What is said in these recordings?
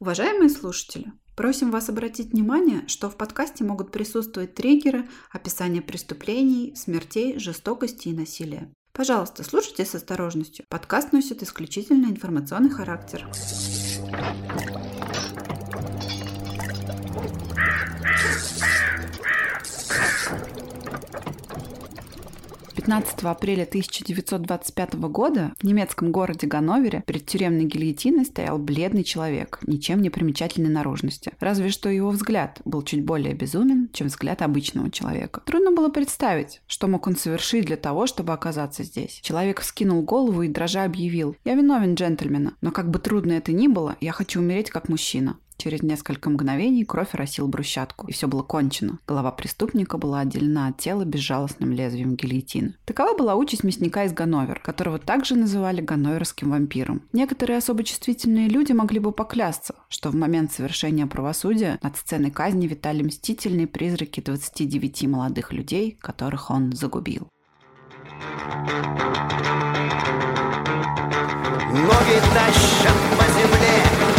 Уважаемые слушатели, просим вас обратить внимание, что в подкасте могут присутствовать триггеры, описание преступлений, смертей, жестокости и насилия. Пожалуйста, слушайте с осторожностью. Подкаст носит исключительно информационный характер. 15 апреля 1925 года в немецком городе Ганновере перед тюремной гильотиной стоял бледный человек, ничем не примечательной наружности. Разве что его взгляд был чуть более безумен, чем взгляд обычного человека. Трудно было представить, что мог он совершить для того, чтобы оказаться здесь. Человек вскинул голову и дрожа объявил «Я виновен, джентльмена, но как бы трудно это ни было, я хочу умереть как мужчина». Через несколько мгновений кровь оросила брусчатку, и все было кончено. Голова преступника была отделена от тела безжалостным лезвием гильотины. Такова была участь мясника из Ганновер, которого также называли ганноверским вампиром. Некоторые особо чувствительные люди могли бы поклясться, что в момент совершения правосудия над сценой казни витали мстительные призраки 29 молодых людей, которых он загубил. Ноги тащат по земле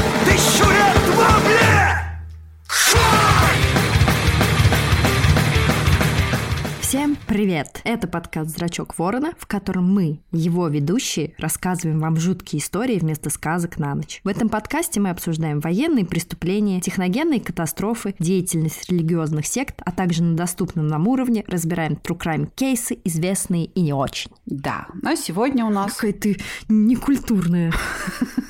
Всем привет! Это подкаст «Зрачок ворона», в котором мы, его ведущие, рассказываем вам жуткие истории вместо сказок на ночь. В этом подкасте мы обсуждаем военные преступления, техногенные катастрофы, деятельность религиозных сект, а также на доступном нам уровне разбираем true crime кейсы, известные и не очень. Да, но сегодня у нас... Какая ты некультурная.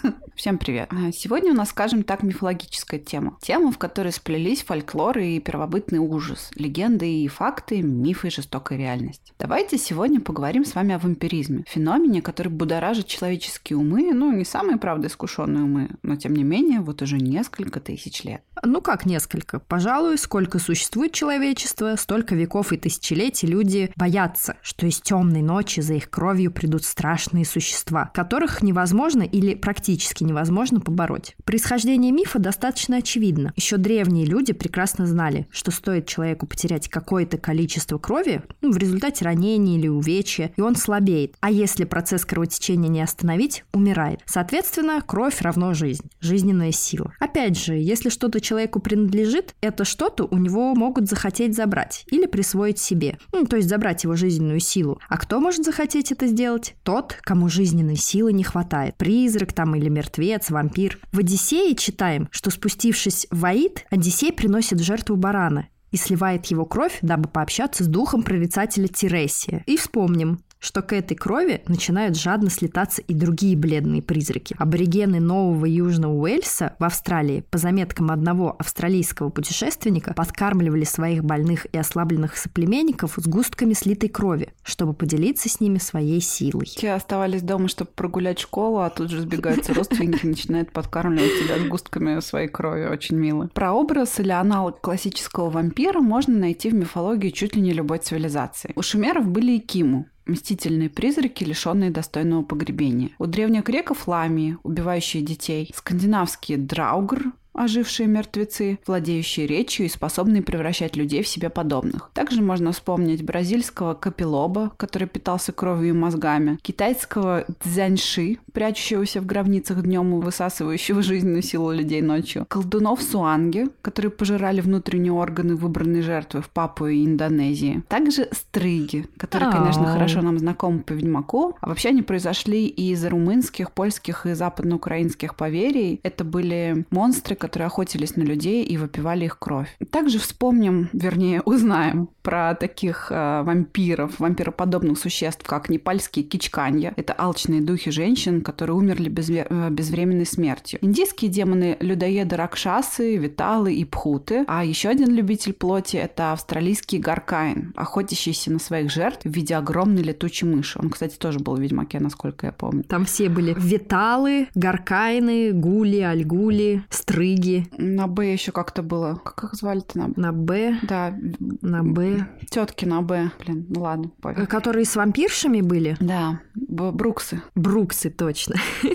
Всем привет. А, сегодня у нас, скажем так, мифологическая тема. Тема, в которой сплелись фольклор и первобытный ужас, легенды и факты, мифы и жестокая реальность. Давайте сегодня поговорим с вами о вампиризме. Феномене, который будоражит человеческие умы, ну, не самые, правда, искушенные умы, но, тем не менее, вот уже несколько тысяч лет. Ну как несколько? Пожалуй, сколько существует человечество, столько веков и тысячелетий люди боятся, что из темной ночи за их кровью придут страшные существа, которых невозможно или практически невозможно побороть. Происхождение мифа достаточно очевидно. Еще древние люди прекрасно знали, что стоит человеку потерять какое-то количество крови, ну, в результате ранения или увечья, и он слабеет. А если процесс кровотечения не остановить, умирает. Соответственно, кровь равно жизнь, жизненная сила. Опять же, если что-то человеку принадлежит, это что-то у него могут захотеть забрать или присвоить себе. Ну, то есть забрать его жизненную силу. А кто может захотеть это сделать? Тот, кому жизненной силы не хватает. Призрак там или мертвец, вампир. В Одиссее читаем, что спустившись в Аид, Одиссей приносит в жертву барана и сливает его кровь, дабы пообщаться с духом прорицателя Тиресия. И вспомним, что к этой крови начинают жадно слетаться и другие бледные призраки. Аборигены Нового Южного Уэльса в Австралии, по заметкам одного австралийского путешественника, подкармливали своих больных и ослабленных соплеменников с густками слитой крови, чтобы поделиться с ними своей силой. Те оставались дома, чтобы прогулять школу, а тут же сбегаются родственники и начинают подкармливать тебя с густками своей крови. Очень мило. Про образ или аналог классического вампира можно найти в мифологии чуть ли не любой цивилизации. У шумеров были и киму, мстительные призраки, лишенные достойного погребения. У древних греков ламии, убивающие детей. Скандинавские драугр, ожившие мертвецы, владеющие речью и способные превращать людей в себе подобных. Также можно вспомнить бразильского капилоба, который питался кровью и мозгами, китайского дзяньши, прячущегося в гробницах днем и высасывающего жизненную силу людей ночью, колдунов суанги, которые пожирали внутренние органы выбранной жертвы в Папуе и Индонезии, также стрыги, которые, конечно, хорошо нам знакомы по Ведьмаку, а вообще они произошли из румынских, польских и западноукраинских поверий. Это были монстры, которые охотились на людей и выпивали их кровь. Также вспомним, вернее, узнаем про таких э, вампиров, вампироподобных существ, как непальские кичканья. Это алчные духи женщин, которые умерли безве- э, безвременной смертью. Индийские демоны людоеды Ракшасы, Виталы и Пхуты. А еще один любитель плоти — это австралийский Гаркайн, охотящийся на своих жертв в виде огромной летучей мыши. Он, кстати, тоже был в Ведьмаке, насколько я помню. Там все были Виталы, Гаркайны, Гули, Альгули, Стры Рыги. На Б еще как-то было. Как их звали-то на Б? На Б? Да. На Б. Тетки на Б. Блин, ну ладно. Пофиг. Которые с вампиршами были? Да. Бруксы. Бруксы, точно. Точно.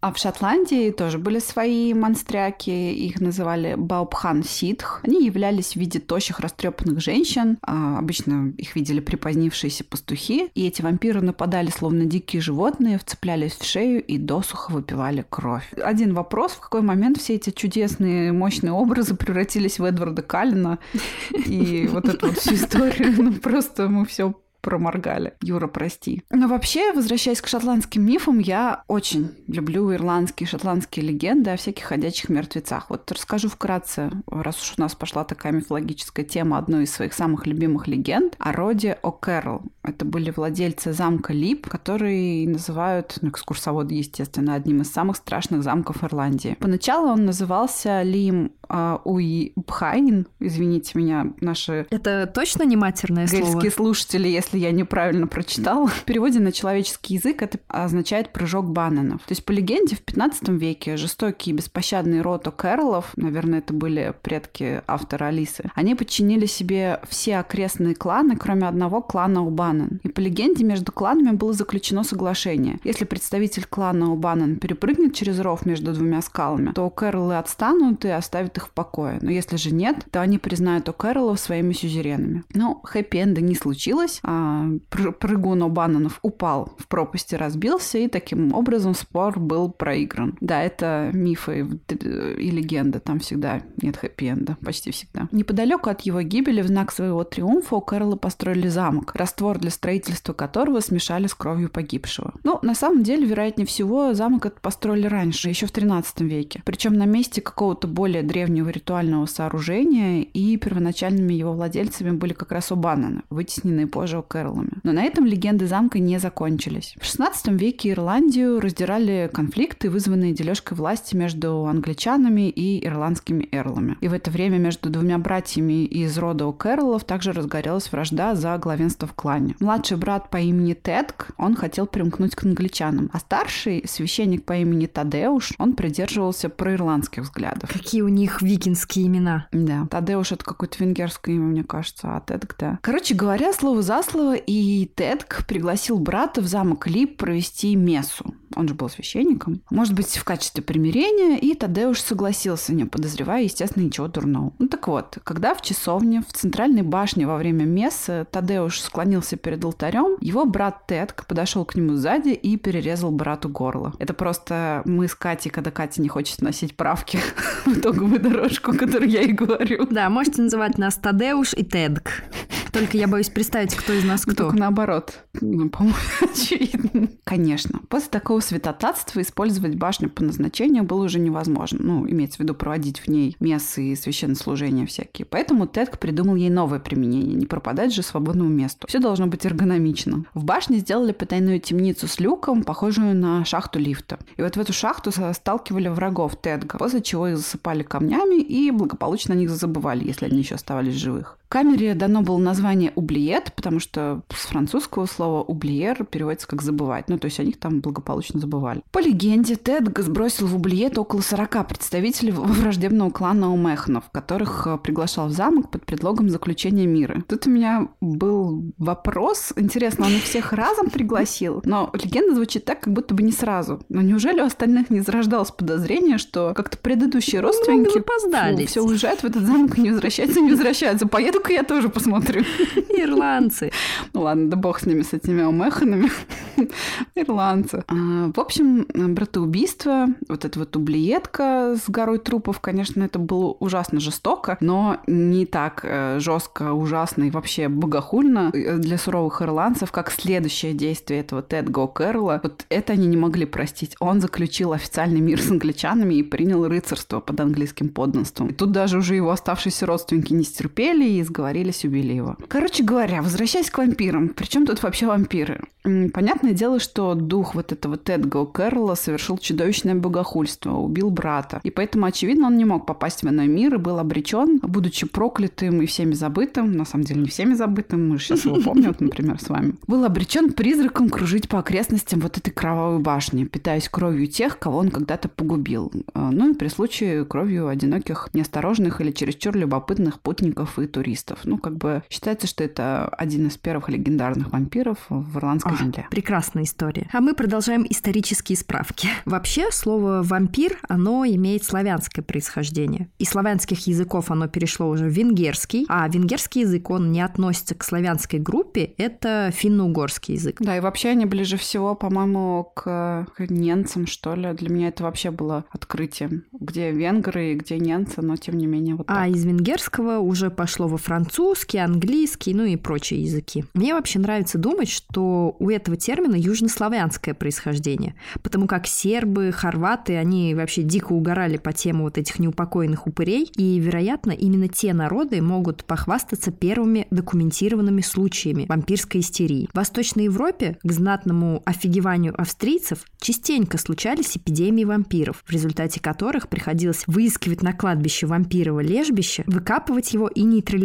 А в Шотландии тоже были свои монстряки, их называли Баубхан Ситх. Они являлись в виде тощих растрепанных женщин, а обычно их видели припозднившиеся пастухи, и эти вампиры нападали словно дикие животные, вцеплялись в шею и досуха выпивали кровь. Один вопрос, в какой момент все эти чудесные, мощные образы превратились в Эдварда Каллина, и вот эту вот всю историю, ну просто мы все проморгали. Юра, прости. Но вообще, возвращаясь к шотландским мифам, я очень люблю ирландские, шотландские легенды о всяких ходячих мертвецах. Вот расскажу вкратце, раз уж у нас пошла такая мифологическая тема, одной из своих самых любимых легенд о роде О'Кэрролл. Это были владельцы замка Лип, который называют, ну, экскурсоводы, естественно, одним из самых страшных замков Ирландии. Поначалу он назывался Лим а, Уи Бхайн, извините меня, наши... Это точно не матерное слово? слушатели, если я неправильно прочитала. В переводе на человеческий язык это означает «прыжок бананов». То есть, по легенде, в 15 веке жестокий и беспощадный род О'Кэрроллов, наверное, это были предки автора Алисы, они подчинили себе все окрестные кланы, кроме одного клана Убанан. И по легенде, между кланами было заключено соглашение. Если представитель клана Убанан перепрыгнет через ров между двумя скалами, то О'Кэрроллы отстанут и оставят их в покое. Но если же нет, то они признают О'Кэрроллов своими сюзеренами. Но хэппи-энда не случилось. А, прыгун О'Баннонов упал в пропасть и разбился, и таким образом спор был проигран. Да, это мифы и легенды. Там всегда нет хэппи-энда. Почти всегда. Неподалеку от его гибели в знак своего триумфа у Кэролла построили замок, раствор для строительства которого смешали с кровью погибшего. Ну, на самом деле, вероятнее всего, замок этот построили раньше, еще в 13 веке. Причем на месте какого-то более древнего ритуального сооружения, и первоначальными его владельцами были как раз Убананы, вытесненные позже Кэролами. Но на этом легенды замка не закончились. В XVI веке Ирландию раздирали конфликты, вызванные дележкой власти между англичанами и ирландскими эрлами. И в это время между двумя братьями из рода О'Кэрроллов также разгорелась вражда за главенство в клане. Младший брат по имени Тедк, он хотел примкнуть к англичанам, а старший, священник по имени Тадеуш, он придерживался проирландских взглядов. Какие у них них викинские имена. Да. Тадеуш это какое-то венгерское имя, мне кажется, а Тедк, да. Короче говоря, слово за слово, и Тедк пригласил брата в замок Лип провести мессу он же был священником, может быть, в качестве примирения, и Тадеуш согласился, не подозревая, естественно, ничего дурного. Ну так вот, когда в часовне, в центральной башне во время мессы Тадеуш склонился перед алтарем, его брат Тедк подошел к нему сзади и перерезал брату горло. Это просто мы с Катей, когда Катя не хочет носить правки в итоговую дорожку, которую я и говорю. Да, можете называть нас Тадеуш и Тедк. Только я боюсь представить, кто из нас кто. Только наоборот. Ну, по-моему, очевидно. Конечно. После такого святотатства использовать башню по назначению было уже невозможно. Ну, имеется в виду проводить в ней мессы и священнослужения всякие. Поэтому Тедк придумал ей новое применение. Не пропадать же свободному месту. Все должно быть эргономично. В башне сделали потайную темницу с люком, похожую на шахту лифта. И вот в эту шахту сталкивали врагов Тедга, после чего их засыпали камнями и благополучно о них забывали, если они еще оставались живых камере дано было название «ублиет», потому что с французского слова «ублиер» переводится как «забывать». Ну, то есть они их там благополучно забывали. По легенде, Тед сбросил в ублиет около 40 представителей враждебного клана Омехнов, которых э, приглашал в замок под предлогом заключения мира. Тут у меня был вопрос. Интересно, он их всех разом пригласил? Но легенда звучит так, как будто бы не сразу. Но неужели у остальных не зарождалось подозрение, что как-то предыдущие родственники ну, все уезжают в этот замок и не возвращаются, не возвращаются. Поеду ну-ка я тоже посмотрю. Ирландцы. Ну ладно, да бог с ними, с этими омеханами. Ирландцы. А, в общем, братоубийство, вот эта вот ублиетка с горой трупов, конечно, это было ужасно жестоко, но не так э, жестко, ужасно и вообще богохульно для суровых ирландцев, как следующее действие этого Тед Го Кэрролла. Вот это они не могли простить. Он заключил официальный мир с англичанами и принял рыцарство под английским подданством. И тут даже уже его оставшиеся родственники не стерпели и сговорились, убили его. Короче говоря, возвращаясь к вампирам. Причем тут вообще вампиры? Понятное дело, что дух вот этого Тедго Кэрролла совершил чудовищное богохульство, убил брата. И поэтому, очевидно, он не мог попасть в иной мир и был обречен, будучи проклятым и всеми забытым, на самом деле не всеми забытым, мы же сейчас его помним, вот, например, с вами, был обречен призраком кружить по окрестностям вот этой кровавой башни, питаясь кровью тех, кого он когда-то погубил. А, ну и при случае кровью одиноких, неосторожных или чересчур любопытных путников и туристов туристов. Ну, как бы считается, что это один из первых легендарных вампиров в ирландской О, земле. Прекрасная история. А мы продолжаем исторические справки. Вообще, слово «вампир», оно имеет славянское происхождение. Из славянских языков оно перешло уже в венгерский, а венгерский язык, он не относится к славянской группе, это финно-угорский язык. Да, и вообще они ближе всего, по-моему, к, к немцам, что ли. Для меня это вообще было открытием. Где венгры и где немцы, но тем не менее вот А так. из венгерского уже пошло во французский, английский, ну и прочие языки. Мне вообще нравится думать, что у этого термина южнославянское происхождение, потому как сербы, хорваты, они вообще дико угорали по тему вот этих неупокоенных упырей, и, вероятно, именно те народы могут похвастаться первыми документированными случаями вампирской истерии. В Восточной Европе к знатному офигеванию австрийцев частенько случались эпидемии вампиров, в результате которых приходилось выискивать на кладбище вампирово лежбище, выкапывать его и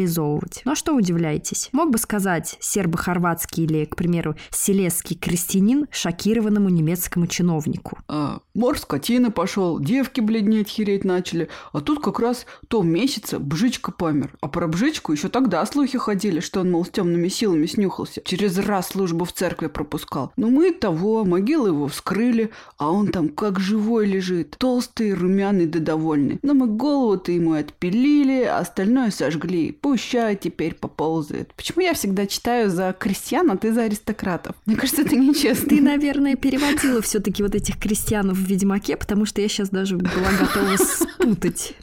нейтрализовывать. Но что удивляетесь? Мог бы сказать сербо-хорватский или, к примеру, селезский крестьянин шокированному немецкому чиновнику. А, мор скотины пошел, девки бледнеть, хереть начали. А тут как раз то месяца Бжичка помер. А про Бжичку еще тогда слухи ходили, что он, мол, с темными силами снюхался. Через раз службу в церкви пропускал. Но мы того, могилу его вскрыли, а он там как живой лежит. Толстый, румяный да довольный. Но мы голову-то ему отпилили, а остальное сожгли. Пущай теперь поползает. Почему я всегда читаю за крестьян, а ты за аристократов? Мне кажется, это нечестно. Ты, наверное, переводила все-таки вот этих крестьян в Ведьмаке, потому что я сейчас даже была готова спутать.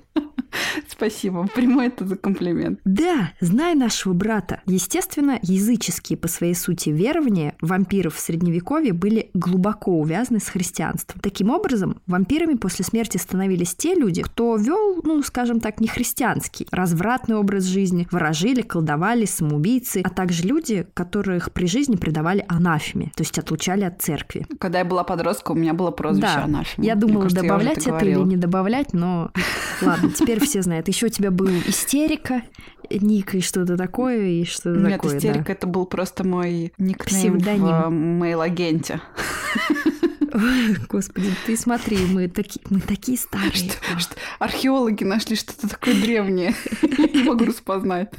Спасибо, приму это за комплимент. Да, знай нашего брата. Естественно, языческие по своей сути верования вампиров в Средневековье были глубоко увязаны с христианством. Таким образом, вампирами после смерти становились те люди, кто вел, ну, скажем так, не христианский, развратный образ жизни, ворожили, колдовали, самоубийцы, а также люди, которых при жизни предавали анафеме, то есть отлучали от церкви. Когда я была подростком, у меня было прозвище Да, анафема. я Мне думала, кажется, я добавлять это или говорила. не добавлять, но ладно, теперь все знают. Еще у тебя был истерика, ник и что-то такое, и что-то Нет, такое. да. истерика это был просто мой никнейм Псевдоним. в мейл-агенте. Ой, Господи, ты смотри, мы такие, мы такие старые. Что- что- Археологи нашли что-то такое древнее. Не могу распознать.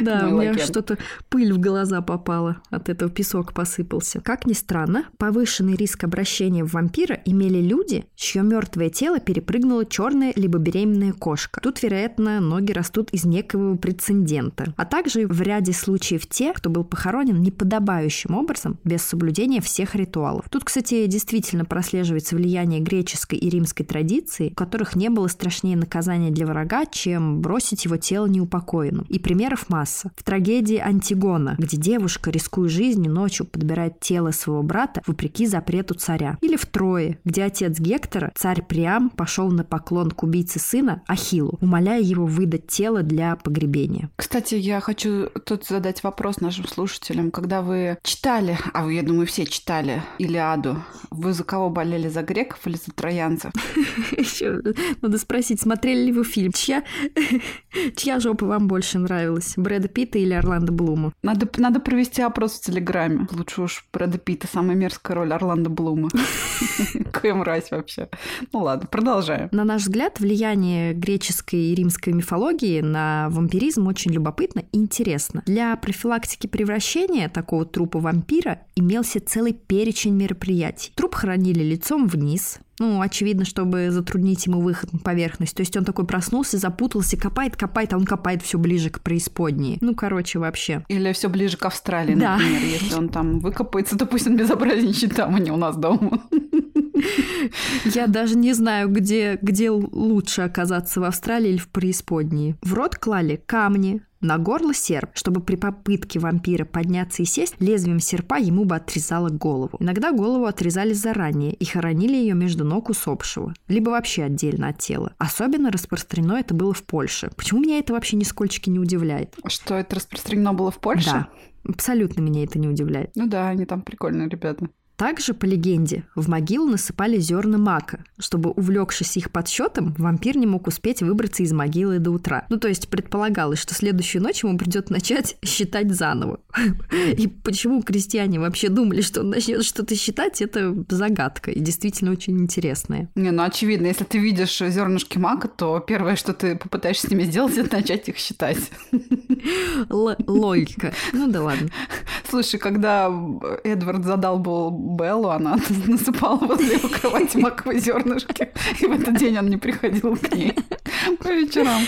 Да, у меня что-то пыль в глаза попала, от этого песок посыпался. Как ни странно, повышенный риск обращения в вампира имели люди, чье мертвое тело перепрыгнула черная либо беременная кошка. Тут, вероятно, ноги растут из некого прецедента. А также в ряде случаев те, кто был похоронен неподобающим образом, без соблюдения всех ритуалов. Тут, кстати, действительно прослеживается влияние греческой и римской традиции, у которых не было страшнее наказания для врага, чем бросить его тело неупокоенным. И примеров масса. В трагедии Антигона, где девушка, рискуя жизнью, ночью подбирает тело своего брата вопреки запрету царя. Или в Трое, где отец Гектора, царь Приам, пошел на поклон к убийце сына Ахиллу, умоляя его выдать тело для погребения. Кстати, я хочу тут задать вопрос нашим слушателям. Когда вы читали, а вы, я думаю, все читали Илиаду, вы за кого болели, за греков или за троянцев? Еще надо спросить, смотрели ли вы фильм? Чья, чья жопа вам больше нравилась? Брэда Питта или Орландо Блума? Надо, надо провести опрос в Телеграме. Лучше уж Брэда Питта, самая мерзкая роль Орландо Блума. Какая мразь вообще. Ну ладно, продолжаем. На наш взгляд, влияние греческой и римской мифологии на вампиризм очень любопытно и интересно. Для профилактики превращения такого трупа вампира имелся целый перечень мероприятий. Труп хоронили лицом вниз, ну, очевидно, чтобы затруднить ему выход на поверхность. То есть он такой проснулся, запутался, копает, копает, а он копает все ближе к преисподней. Ну, короче, вообще. Или все ближе к Австралии, Да. например. Если он там выкопается, то пусть он безобразничает там, а не у нас дома. Я даже не знаю, где, где лучше оказаться, в Австралии или в преисподней. В рот клали камни, на горло серп, чтобы при попытке вампира подняться и сесть, лезвием серпа ему бы отрезало голову. Иногда голову отрезали заранее и хоронили ее между ног усопшего, либо вообще отдельно от тела. Особенно распространено это было в Польше. Почему меня это вообще нисколько не удивляет? Что это распространено было в Польше? Да, абсолютно меня это не удивляет. Ну да, они там прикольные ребята. Также, по легенде, в могилу насыпали зерна мака, чтобы, увлекшись их подсчетом, вампир не мог успеть выбраться из могилы до утра. Ну, то есть предполагалось, что следующую ночь ему придет начать считать заново. И почему крестьяне вообще думали, что он начнет что-то считать, это загадка и действительно очень интересная. Не, ну очевидно, если ты видишь зернышки мака, то первое, что ты попытаешься с ними сделать, это начать их считать. Л- логика. Ну да ладно. Слушай, когда Эдвард задал был Беллу, она насыпала возле его кровати маковые зернышки, и в этот день он не приходил к ней по вечерам.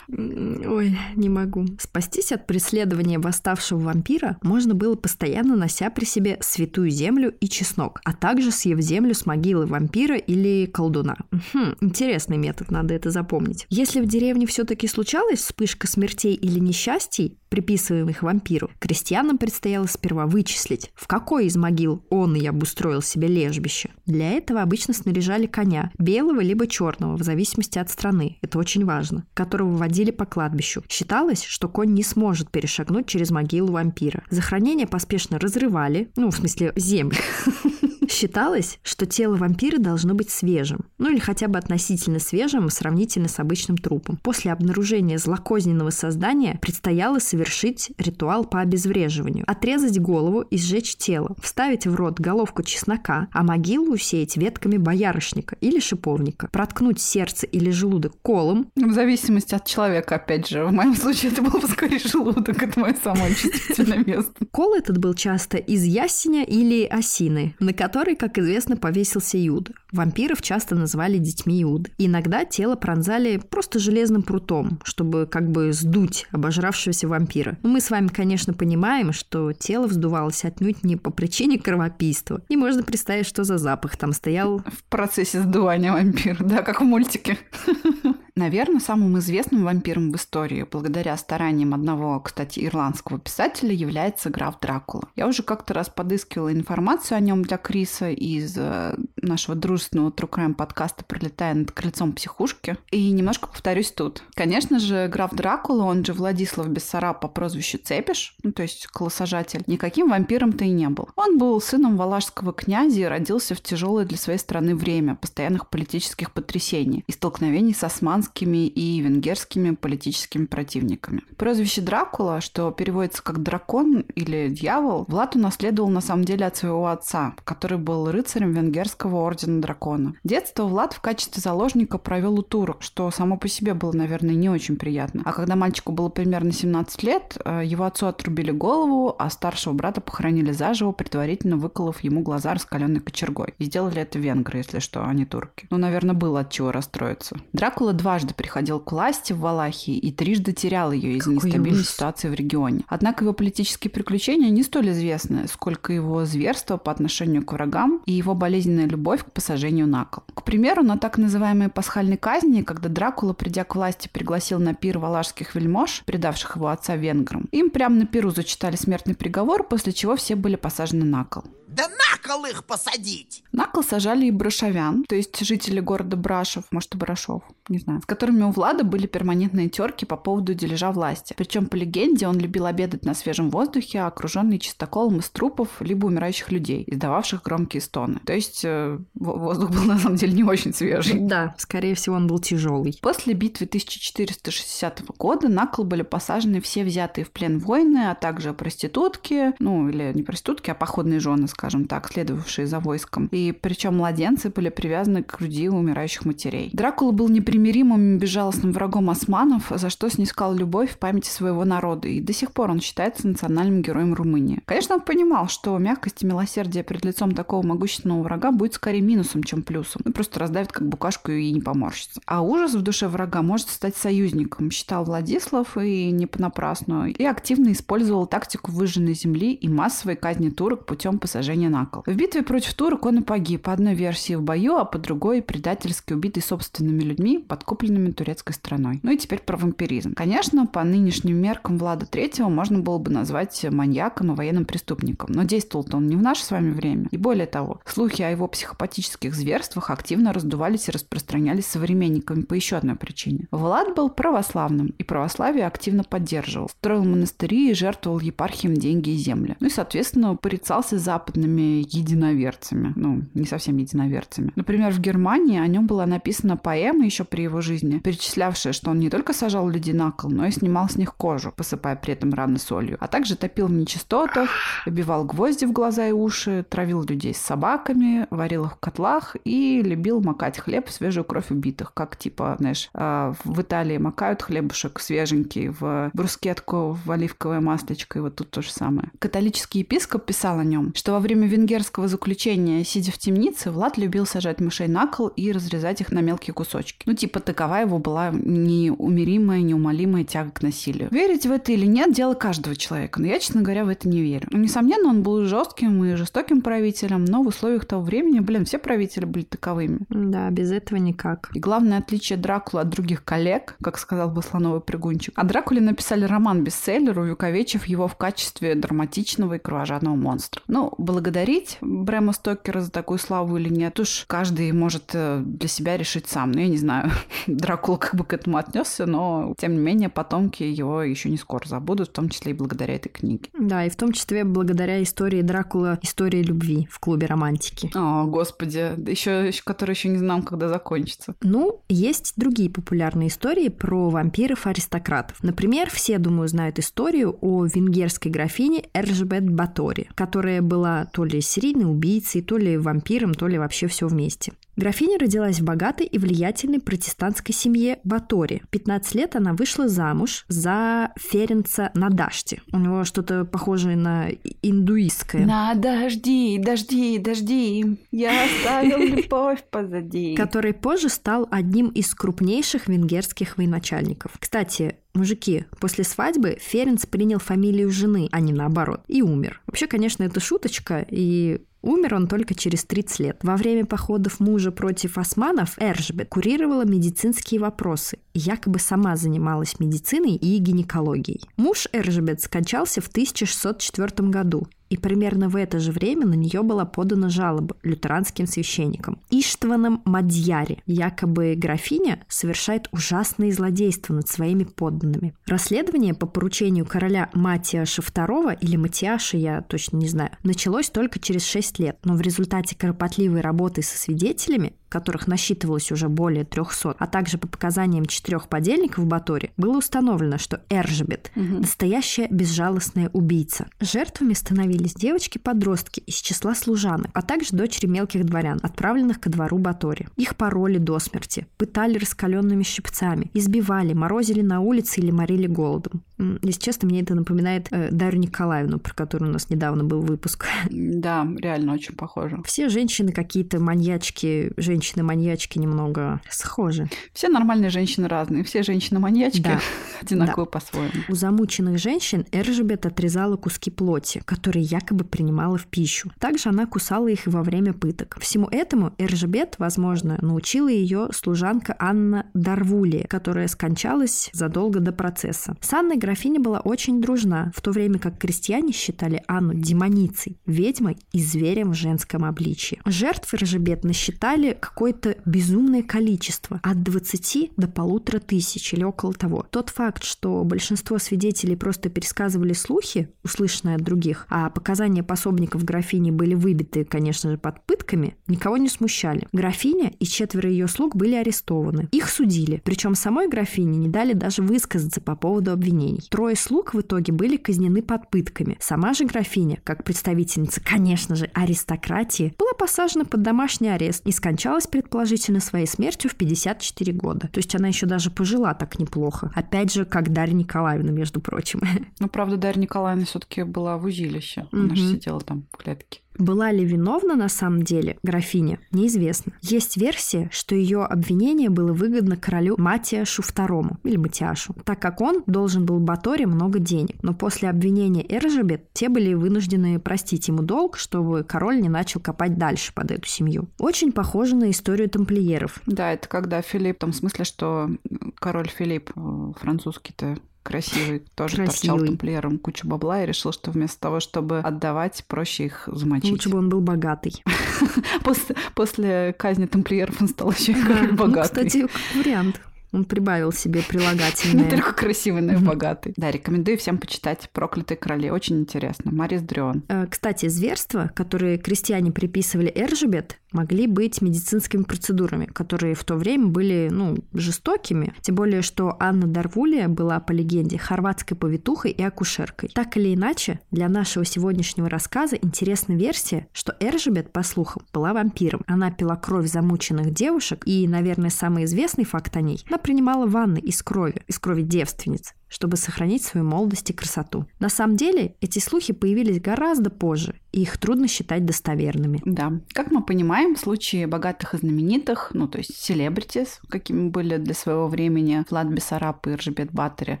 Ой, не могу. Спастись от преследования восставшего вампира можно было постоянно нося при себе святую землю и чеснок, а также съев землю с могилы вампира или колдуна. Хм, интересный метод, надо это запомнить. Если в деревне все-таки случалась вспышка смертей или несчастий, приписываемых вампиру, крестьянам предстояло сперва вычислить, в какой из могил он и обустроил себе лежбище. Для этого обычно снаряжали коня, белого либо черного, в зависимости от страны, это очень важно, которого водили по кладбищу. Считалось, что конь не сможет перешагнуть через могилу вампира. Захоронение поспешно разрывали, ну, в смысле, землю. Считалось, что тело вампира должно быть свежим, ну или хотя бы относительно свежим сравнительно с обычным трупом. После обнаружения злокозненного создания предстояло совершить ритуал по обезвреживанию. Отрезать голову и сжечь тело, вставить в рот головку чеснока, а могилу усеять ветками боярышника или шиповника, проткнуть сердце или желудок колом. В зависимости от человека, опять же. В моем случае это был бы скорее желудок, это мое самое чувствительное место. Кол этот был часто из ясеня или осины, на которой который, как известно, повесился Иуда. Вампиров часто называли детьми Иуды. Иногда тело пронзали просто железным прутом, чтобы как бы сдуть обожравшегося вампира. Но мы с вами, конечно, понимаем, что тело вздувалось отнюдь не по причине кровопийства. И можно представить, что за запах там стоял. В процессе сдувания вампира, да, как в мультике. Наверное, самым известным вампиром в истории, благодаря стараниям одного, кстати, ирландского писателя, является граф Дракула. Я уже как-то раз подыскивала информацию о нем для Криса из э, нашего дружественного True Crime подкаста «Пролетая над крыльцом психушки». И немножко повторюсь тут. Конечно же, граф Дракула, он же Владислав Бессараб по прозвищу Цепиш, ну, то есть колосажатель, никаким вампиром-то и не был. Он был сыном валашского князя и родился в тяжелое для своей страны время постоянных политических потрясений и столкновений с османским испанскими и венгерскими политическими противниками. Прозвище Дракула, что переводится как дракон или дьявол, Влад унаследовал на самом деле от своего отца, который был рыцарем венгерского ордена дракона. Детство Влад в качестве заложника провел у турок, что само по себе было, наверное, не очень приятно. А когда мальчику было примерно 17 лет, э, его отцу отрубили голову, а старшего брата похоронили заживо, предварительно выколов ему глаза раскаленной кочергой. И сделали это венгры, если что, а не турки. Ну, наверное, было от чего расстроиться. Дракула два дважды приходил к власти в Валахии и трижды терял ее из-за нестабильной ужас. ситуации в регионе. Однако его политические приключения не столь известны, сколько его зверство по отношению к врагам и его болезненная любовь к посажению на кол. К примеру, на так называемой пасхальной казни, когда Дракула, придя к власти, пригласил на пир валашских вельмож, предавших его отца венграм, им прямо на пиру зачитали смертный приговор, после чего все были посажены на кол. Да на кол их посадить! На кол сажали и брашовян, то есть жители города Брашов, может, и Брашов, не знаю, с которыми у Влада были перманентные терки по поводу дележа власти. Причем, по легенде, он любил обедать на свежем воздухе, окруженный чистоколом из трупов либо умирающих людей, издававших громкие стоны. То есть э, воздух был на самом деле не очень свежий. Да, скорее всего, он был тяжелый. После битвы 1460 года на кол были посажены все взятые в плен воины, а также проститутки, ну или не проститутки, а походные жены, скажем так, следовавшие за войском. И причем младенцы были привязаны к груди умирающих матерей. Дракула был непримиримым и безжалостным врагом османов, за что снискал любовь в памяти своего народа. И до сих пор он считается национальным героем Румынии. Конечно, он понимал, что мягкость и милосердие перед лицом такого могущественного врага будет скорее минусом, чем плюсом. Ну, просто раздавит как букашку и не поморщится. А ужас в душе врага может стать союзником, считал Владислав, и не понапрасну, и активно использовал тактику выжженной земли и массовой казни турок путем посажения сражения на кол. В битве против турок он и погиб. По одной версии в бою, а по другой предательски убитый собственными людьми, подкупленными турецкой страной. Ну и теперь про вампиризм. Конечно, по нынешним меркам Влада Третьего можно было бы назвать маньяком и военным преступником. Но действовал-то он не в наше с вами время. И более того, слухи о его психопатических зверствах активно раздувались и распространялись современниками по еще одной причине. Влад был православным, и православие активно поддерживал. Строил монастыри и жертвовал епархиям деньги и земли. Ну и, соответственно, порицался западным западными единоверцами. Ну, не совсем единоверцами. Например, в Германии о нем была написана поэма еще при его жизни, перечислявшая, что он не только сажал людей на кол, но и снимал с них кожу, посыпая при этом раны солью, а также топил в нечистотах, вбивал гвозди в глаза и уши, травил людей с собаками, варил их в котлах и любил макать хлеб в свежую кровь убитых, как типа, знаешь, а, в Италии макают хлебушек свеженький в брускетку, в оливковое маслечко, и вот тут то же самое. Католический епископ писал о нем, что во время венгерского заключения, сидя в темнице, Влад любил сажать мышей на кол и разрезать их на мелкие кусочки. Ну, типа, такова его была неумеримая, неумолимая тяга к насилию. Верить в это или нет, дело каждого человека, но я, честно говоря, в это не верю. Ну, несомненно, он был жестким и жестоким правителем, но в условиях того времени, блин, все правители были таковыми. Да, без этого никак. И главное отличие Дракулы от других коллег, как сказал бы слоновый прыгунчик. О Дракуле написали роман-бестселлер, увековечив его в качестве драматичного и кровожадного монстра. Ну, благодарить Брэма Стокера за такую славу или нет, уж каждый может э, для себя решить сам. Ну, я не знаю, Дракула как бы к этому отнесся, но, тем не менее, потомки его еще не скоро забудут, в том числе и благодаря этой книге. Да, и в том числе благодаря истории Дракула, истории любви в клубе романтики. О, господи, еще, который еще не знам, когда закончится. Ну, есть другие популярные истории про вампиров-аристократов. Например, все, думаю, знают историю о венгерской графине Эржбет Батори, которая была то ли серийной убийцей, то ли вампиром, то ли вообще все вместе. Графиня родилась в богатой и влиятельной протестантской семье Батори. В 15 лет она вышла замуж за Ференца Надашти. У него что-то похожее на индуистское. На дожди, дожди, дожди, я оставил любовь позади. Который позже стал одним из крупнейших венгерских военачальников. Кстати, Мужики, после свадьбы Ференц принял фамилию жены, а не наоборот, и умер. Вообще, конечно, это шуточка, и Умер он только через 30 лет. Во время походов мужа против османов Эржбет курировала медицинские вопросы и якобы сама занималась медициной и гинекологией. Муж Эржбет скончался в 1604 году, и примерно в это же время на нее была подана жалоба лютеранским священникам. Иштваном Мадьяре якобы графиня совершает ужасные злодейства над своими подданными. Расследование по поручению короля Матиаша II, или Матиаша, я точно не знаю, началось только через 6 лет, но в результате кропотливой работы со свидетелями которых насчитывалось уже более 300, а также по показаниям четырех подельников Батори, было установлено, что Эржебет угу. – настоящая безжалостная убийца. Жертвами становились девочки-подростки из числа служанок, а также дочери мелких дворян, отправленных ко двору Батори. Их пороли до смерти, пытали раскаленными щипцами, избивали, морозили на улице или морили голодом. Если честно, мне это напоминает э, Дарью Николаевну, про которую у нас недавно был выпуск. Да, реально очень похоже. Все женщины какие-то маньячки, женщины-маньячки немного схожи. Все нормальные женщины разные, все женщины-маньячки да. одинаково да. по-своему. У замученных женщин Эржебет отрезала куски плоти, которые якобы принимала в пищу. Также она кусала их во время пыток. Всему этому Эржебет, возможно, научила ее служанка Анна Дарвулия, которая скончалась задолго до процесса. С Анной графиня была очень дружна, в то время как крестьяне считали Анну демоницей, ведьмой и зверем в женском обличии. Жертв Эржебет насчитали какое-то безумное количество, от 20 до полутора тысяч или около того. Тот факт, что большинство свидетелей просто пересказывали слухи, услышанные от других, а показания пособников графини были выбиты, конечно же, под пытками, никого не смущали. Графиня и четверо ее слуг были арестованы. Их судили, причем самой графине не дали даже высказаться по поводу обвинений. Трое слуг в итоге были казнены под пытками. Сама же графиня, как представительница, конечно же, аристократии, была посажена под домашний арест и скончалась предположительно своей смертью в 54 года. То есть она еще даже пожила так неплохо. Опять же, как Дарья Николаевна, между прочим. Ну, правда, Дарья Николаевна все-таки была в узилище. Она же сидела там в клетке. Была ли виновна на самом деле графиня, неизвестно. Есть версия, что ее обвинение было выгодно королю Матиашу II, или Матиашу, так как он должен был Баторе много денег. Но после обвинения Эржебет те были вынуждены простить ему долг, чтобы король не начал копать дальше под эту семью. Очень похоже на историю тамплиеров. Да, это когда Филипп, в том смысле, что король Филипп э, французский-то красивый, тоже красивый. торчал тамплиером кучу бабла и решил, что вместо того, чтобы отдавать, проще их замочить. Лучше бы он был богатый. после, после казни тамплиеров он стал еще и король богатый. Ну, кстати, вариант. Он прибавил себе прилагательное. Не только красивый, но и богатый. Да, рекомендую всем почитать «Проклятые короли». Очень интересно. Марис Дрион. Э, Кстати, зверства, которые крестьяне приписывали Эржебет, могли быть медицинскими процедурами, которые в то время были, ну, жестокими. Тем более, что Анна Дарвулия была, по легенде, хорватской повитухой и акушеркой. Так или иначе, для нашего сегодняшнего рассказа интересна версия, что Эржебет, по слухам, была вампиром. Она пила кровь замученных девушек, и, наверное, самый известный факт о ней, принимала ванны из крови, из крови девственниц чтобы сохранить свою молодость и красоту. На самом деле, эти слухи появились гораздо позже, и их трудно считать достоверными. Да. Как мы понимаем, случаи богатых и знаменитых, ну, то есть селебритис, какими были для своего времени Влад Бессараб и Ржебет Баттери,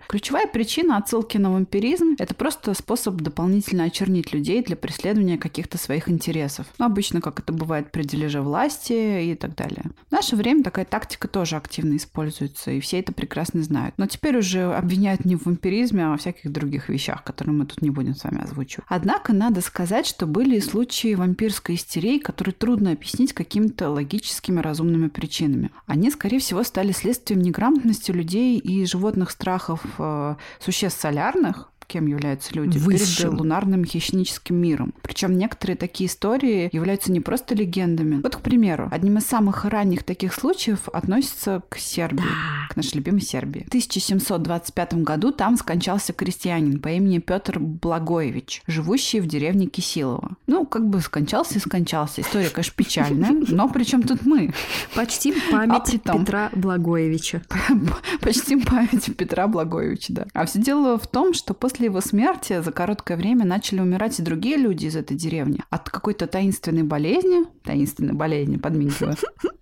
ключевая причина отсылки на вампиризм – это просто способ дополнительно очернить людей для преследования каких-то своих интересов. Ну, обычно, как это бывает при дележе власти и так далее. В наше время такая тактика тоже активно используется, и все это прекрасно знают. Но теперь уже обвиняют не в вампиризме, а во всяких других вещах, которые мы тут не будем с вами озвучивать. Однако надо сказать, что были и случаи вампирской истерии, которые трудно объяснить какими-то логическими разумными причинами. Они, скорее всего, стали следствием неграмотности людей и животных страхов э, существ солярных, кем являются люди Высшим. перед лунарным хищническим миром. Причем некоторые такие истории являются не просто легендами. Вот, к примеру, одним из самых ранних таких случаев относится к Сербии, к нашей любимой Сербии. В 1725 году там скончался крестьянин по имени Петр Благоевич, живущий в деревне Кисилово. Ну, как бы скончался и скончался. История, конечно, печальная, но при чем тут мы? Почти А память притом- Петра Благоевича. Почти память Петра Благоевича, да. А все дело в том, что после его смерти за короткое время начали умирать и другие люди из этой деревни. От какой-то таинственной болезни, таинственной болезни, подмигиваю,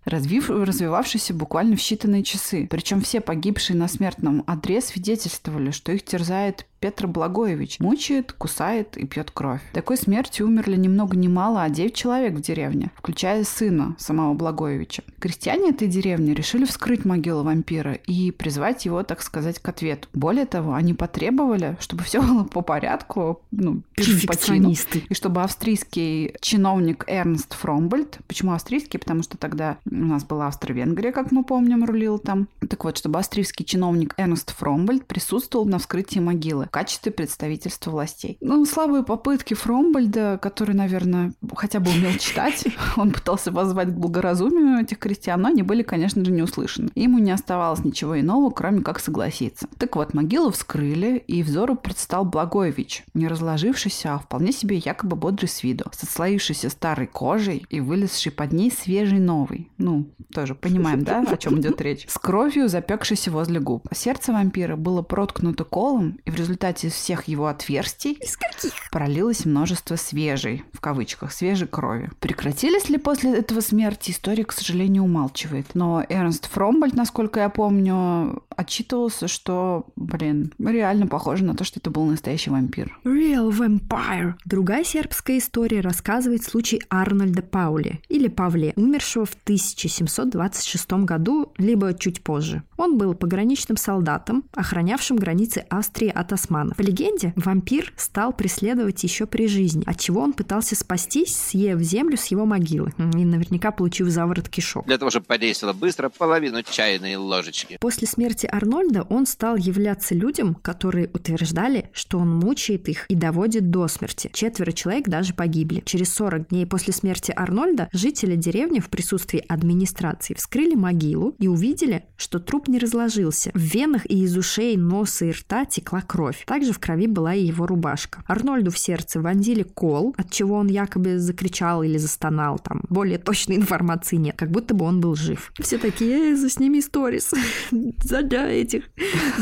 развив, развивавшейся буквально в считанные часы. Причем все погибшие на смертном одре свидетельствовали, что их терзает Петр Благоевич. Мучает, кусает и пьет кровь. Такой смертью умерли ни много ни мало, а 9 человек в деревне, включая сына самого Благоевича. Крестьяне этой деревни решили вскрыть могилу вампира и призвать его, так сказать, к ответу. Более того, они потребовали, чтобы все было по порядку, ну, чин по чину, и чтобы австрийский чиновник Эрнст Фромбольд, почему австрийский? Потому что тогда у нас была Австро-Венгрия, как мы помним, рулил там. Так вот, чтобы австрийский чиновник Эрнст Фромбольд присутствовал на вскрытии могилы в качестве представительства властей. Ну, слабые попытки Фромбольда, который, наверное, хотя бы умел читать, он пытался воззвать к благоразумию этих крестьян, но они были, конечно же, не услышаны. Ему не оставалось ничего иного, кроме как согласиться. Так вот, могилу вскрыли, и взору предстал Благоевич, не разложившийся, а вполне себе якобы бодрый с виду, с отслоившейся старой кожей и вылезший под ней свежий новый. Ну, тоже понимаем, да, о чем идет речь. С кровью, запекшейся возле губ. Сердце вампира было проткнуто колом, и в результате из всех его отверстий Из каких? пролилось множество свежей, в кавычках, свежей крови. Прекратились ли после этого смерти, история, к сожалению, умалчивает. Но Эрнст Фромбольд, насколько я помню, отчитывался, что, блин, реально похоже на то, что это был настоящий вампир. Real Vampire. Другая сербская история рассказывает случай Арнольда Паули, или Павле, умершего в 1726 году, либо чуть позже. Он был пограничным солдатом, охранявшим границы Австрии от османов. По легенде, вампир стал преследовать еще при жизни, от чего он пытался спастись, съев землю с его могилы и наверняка получив заворот кишок. Для того, чтобы подействовало быстро, половину чайной ложечки. После смерти Арнольда он стал являться людям, которые утверждали, что он мучает их и доводит до смерти. Четверо человек даже погибли. Через 40 дней после смерти Арнольда жители деревни в присутствии администрации вскрыли могилу и увидели, что труп не разложился. В венах и из ушей, носа и рта текла кровь. Также в крови была и его рубашка. Арнольду в сердце вонзили кол, от чего он якобы закричал или застонал. Там более точной информации нет. Как будто бы он был жив. Все такие, э, засними сторис. Для этих,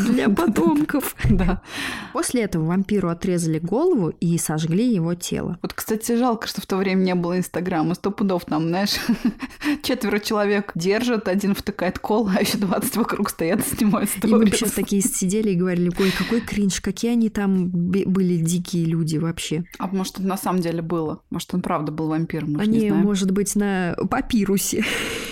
для потомков. Да. После этого вампиру отрезали голову и сожгли его тело. Вот, кстати, жалко, что в то время не было Инстаграма. Сто пудов там, знаешь, четверо человек держат, один втыкает кол, а еще 20 вокруг стоят и снимают И мы сторис. такие сидели и говорили, ой, какой кринж, какие они там были дикие люди вообще. А может, это на самом деле было? Может, он правда был вампиром, мы ж не Они, знаем. может быть, на папирусе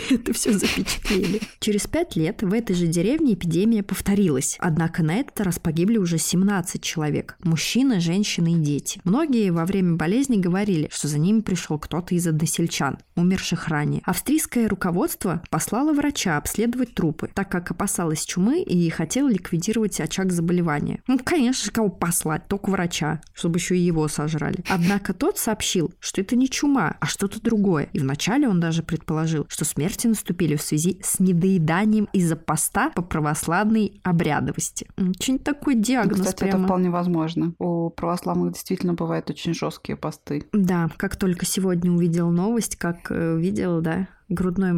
это все запечатлели. Через пять лет в этой же деревне эпидемия повторилась. Однако на этот раз погибли уже 17 человек. Мужчины, женщины и дети. Многие во время болезни говорили, что за ними пришел кто-то из односельчан, умерших ранее. Австрийское руководство послало врача обследовать трупы, так как опасалось чумы и хотело ликвидировать очаг заболевания. Ну, конечно кого послать? Только врача, чтобы еще и его сожрали. Однако тот сообщил, что это не чума, а что-то другое. И вначале он даже предположил, что смерти наступили в связи с недоеданием из-за поста по православной обрядовости. Очень такой диагноз Кстати, прямо. это вполне возможно. У православных действительно бывают очень жесткие посты. Да, как только сегодня увидел новость, как э, видел, да, грудной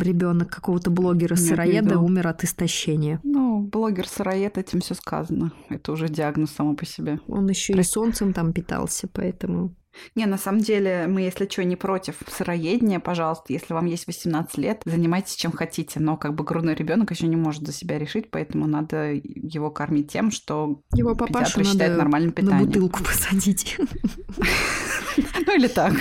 ребенок какого-то Нет, блогера-сыроеда видела. умер от истощения. Ну, блогер-сыроед, этим все сказано. Это уже диагноз само по себе. Он еще и Прости. солнцем там питался, поэтому... Не, на самом деле, мы, если что, не против сыроедения, пожалуйста, если вам есть 18 лет, занимайтесь чем хотите, но как бы грудной ребенок еще не может за себя решить, поэтому надо его кормить тем, что Его папашу считают надо нормальным на питанием. бутылку посадить. Ну или так.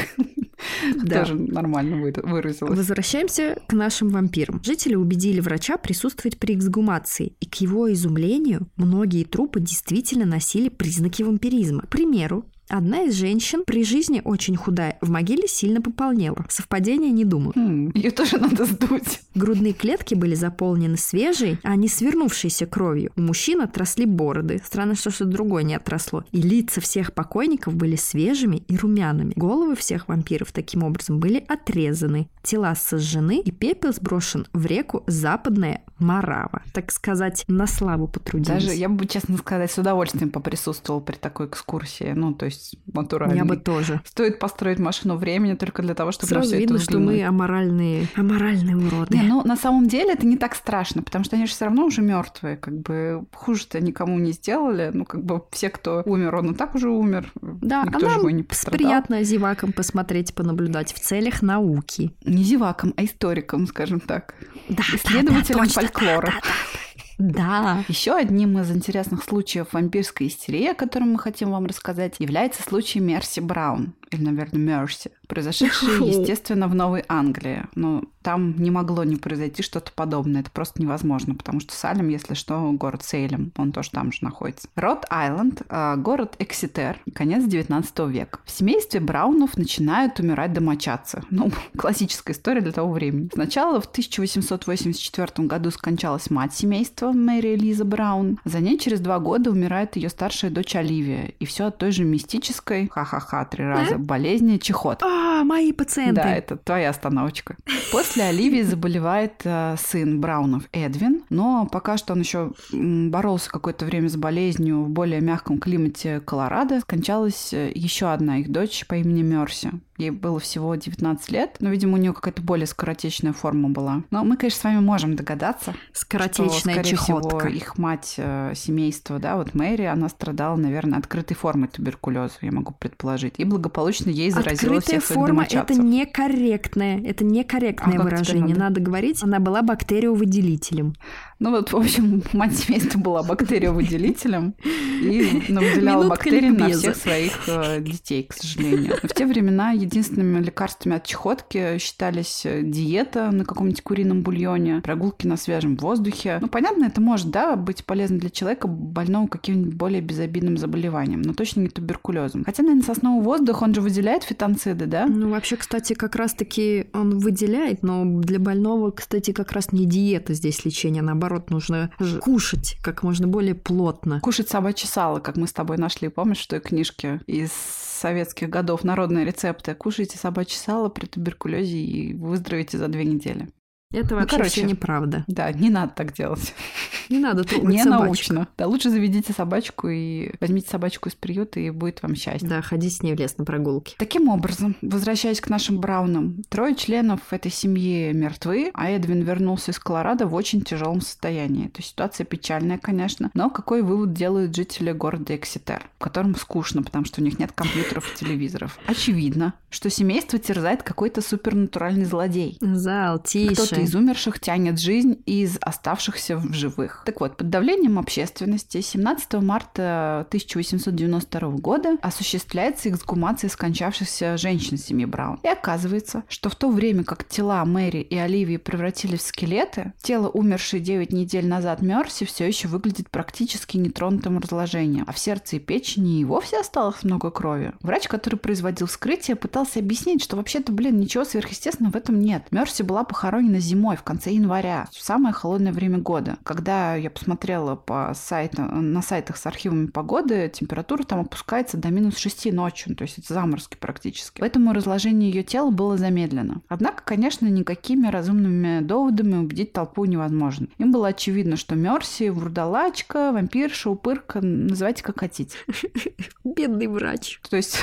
Да. Тоже нормально вы- выразилось. Возвращаемся к нашим вампирам. Жители убедили врача присутствовать при эксгумации, и к его изумлению многие трупы действительно носили признаки вампиризма. К примеру, Одна из женщин при жизни очень худая, в могиле сильно пополнела. Совпадение не думаю. Ее тоже надо сдуть. Грудные клетки были заполнены свежей, а не свернувшейся кровью. У мужчин отросли бороды. Странно, что что-то другое не отросло. И лица всех покойников были свежими и румяными. Головы всех вампиров таким образом были отрезаны. Тела сожжены, и пепел сброшен в реку Западная Марава. Так сказать, на славу потрудились. Даже, я бы, честно сказать, с удовольствием поприсутствовал при такой экскурсии. Ну, то есть натурально. Я бы тоже. Стоит построить машину времени только для того, чтобы Сразу всё видно, это что мы аморальные, аморальные уроды. Не, ну на самом деле это не так страшно, потому что они же все равно уже мертвые, как бы хуже-то никому не сделали, ну как бы все, кто умер, он и так уже умер, Да, никто а нам не пострадал. приятно зевакам посмотреть, понаблюдать в целях науки. Не зевакам, а историкам, скажем так, Да, исследователям точно, фольклора. Да. Еще одним из интересных случаев вампирской истерии, о котором мы хотим вам рассказать, является случай Мерси Браун, или, наверное, Мерси, произошедший, естественно, в Новой Англии. Но там не могло не произойти что-то подобное. Это просто невозможно, потому что Салем, если что, город Сейлем, он тоже там же находится. Рот-Айленд, а, город Экситер, конец 19 века. В семействе Браунов начинают умирать домочадцы. Ну, классическая история для того времени. Сначала в 1884 году скончалась мать семейства Мэри Элиза Браун. За ней через два года умирает ее старшая дочь Оливия. И все от той же мистической, ха-ха-ха, три раза, болезни чехотки. А, мои пациенты. Да, это твоя остановочка. После Оливии заболевает э, сын Браунов Эдвин, но пока что он еще боролся какое-то время с болезнью в более мягком климате Колорадо. Скончалась э, еще одна их дочь по имени Мерси. Ей было всего 19 лет, но, видимо, у нее какая-то более скоротечная форма была. Но мы, конечно, с вами можем догадаться, что, Скоротечная скорее чехотка. всего, их мать э, семейства, да, вот Мэри, она страдала, наверное, открытой формой туберкулеза, я могу предположить. И благополучно ей заразила Открытая всех форма – это некорректное. Это некорректное А выражение. Надо говорить, она была бактериовыделителем. Ну вот, в общем, мать семейства была бактериовыделителем и ну, выделяла Минутка бактерии на ликбеза. всех своих э, детей, к сожалению. Но в те времена единственными лекарствами от чехотки считались э, диета на каком-нибудь курином бульоне, прогулки на свежем воздухе. Ну, понятно, это может, да, быть полезно для человека, больного каким-нибудь более безобидным заболеванием, но точно не туберкулезом. Хотя, наверное, сосновый воздух, он же выделяет фитонциды, да? Ну, вообще, кстати, как раз-таки он выделяет, но для больного, кстати, как раз не диета здесь лечение, а наоборот, нужно кушать как можно более плотно. Кушать собачье сало, как мы с тобой нашли, помнишь, в той книжке из советских годов «Народные рецепты». Кушайте собачье сало при туберкулезе и выздоровите за две недели. Это вообще короче. все неправда. Да, не надо так делать. Не надо трогать Не научно. Да, лучше заведите собачку и возьмите собачку из приюта, и будет вам счастье. Да, ходи с ней в лес на прогулки. Таким образом, возвращаясь к нашим Браунам, трое членов этой семьи мертвы, а Эдвин вернулся из Колорадо в очень тяжелом состоянии. То есть ситуация печальная, конечно, но какой вывод делают жители города Экситер, которым скучно, потому что у них нет компьютеров и телевизоров? Очевидно, что семейство терзает какой-то супернатуральный злодей. Зал, тише. Кто-то из умерших тянет жизнь из оставшихся в живых. Так вот, под давлением общественности 17 марта 1892 года осуществляется эксгумация скончавшихся женщин семьи Браун. И оказывается, что в то время как тела Мэри и Оливии превратились в скелеты, тело умершей 9 недель назад Мерси все еще выглядит практически нетронутым разложением, а в сердце и печени и вовсе осталось много крови. Врач, который производил вскрытие, пытался объяснить, что вообще-то, блин, ничего сверхъестественного в этом нет. Мерси была похоронена зимой, в конце января, в самое холодное время года. Когда я посмотрела по сайту, на сайтах с архивами погоды, температура там опускается до минус 6 ночью, то есть это заморозки практически. Поэтому разложение ее тела было замедлено. Однако, конечно, никакими разумными доводами убедить толпу невозможно. Им было очевидно, что Мерси, вурдалачка, вампирша, упырка, называйте как хотите. Бедный врач. То есть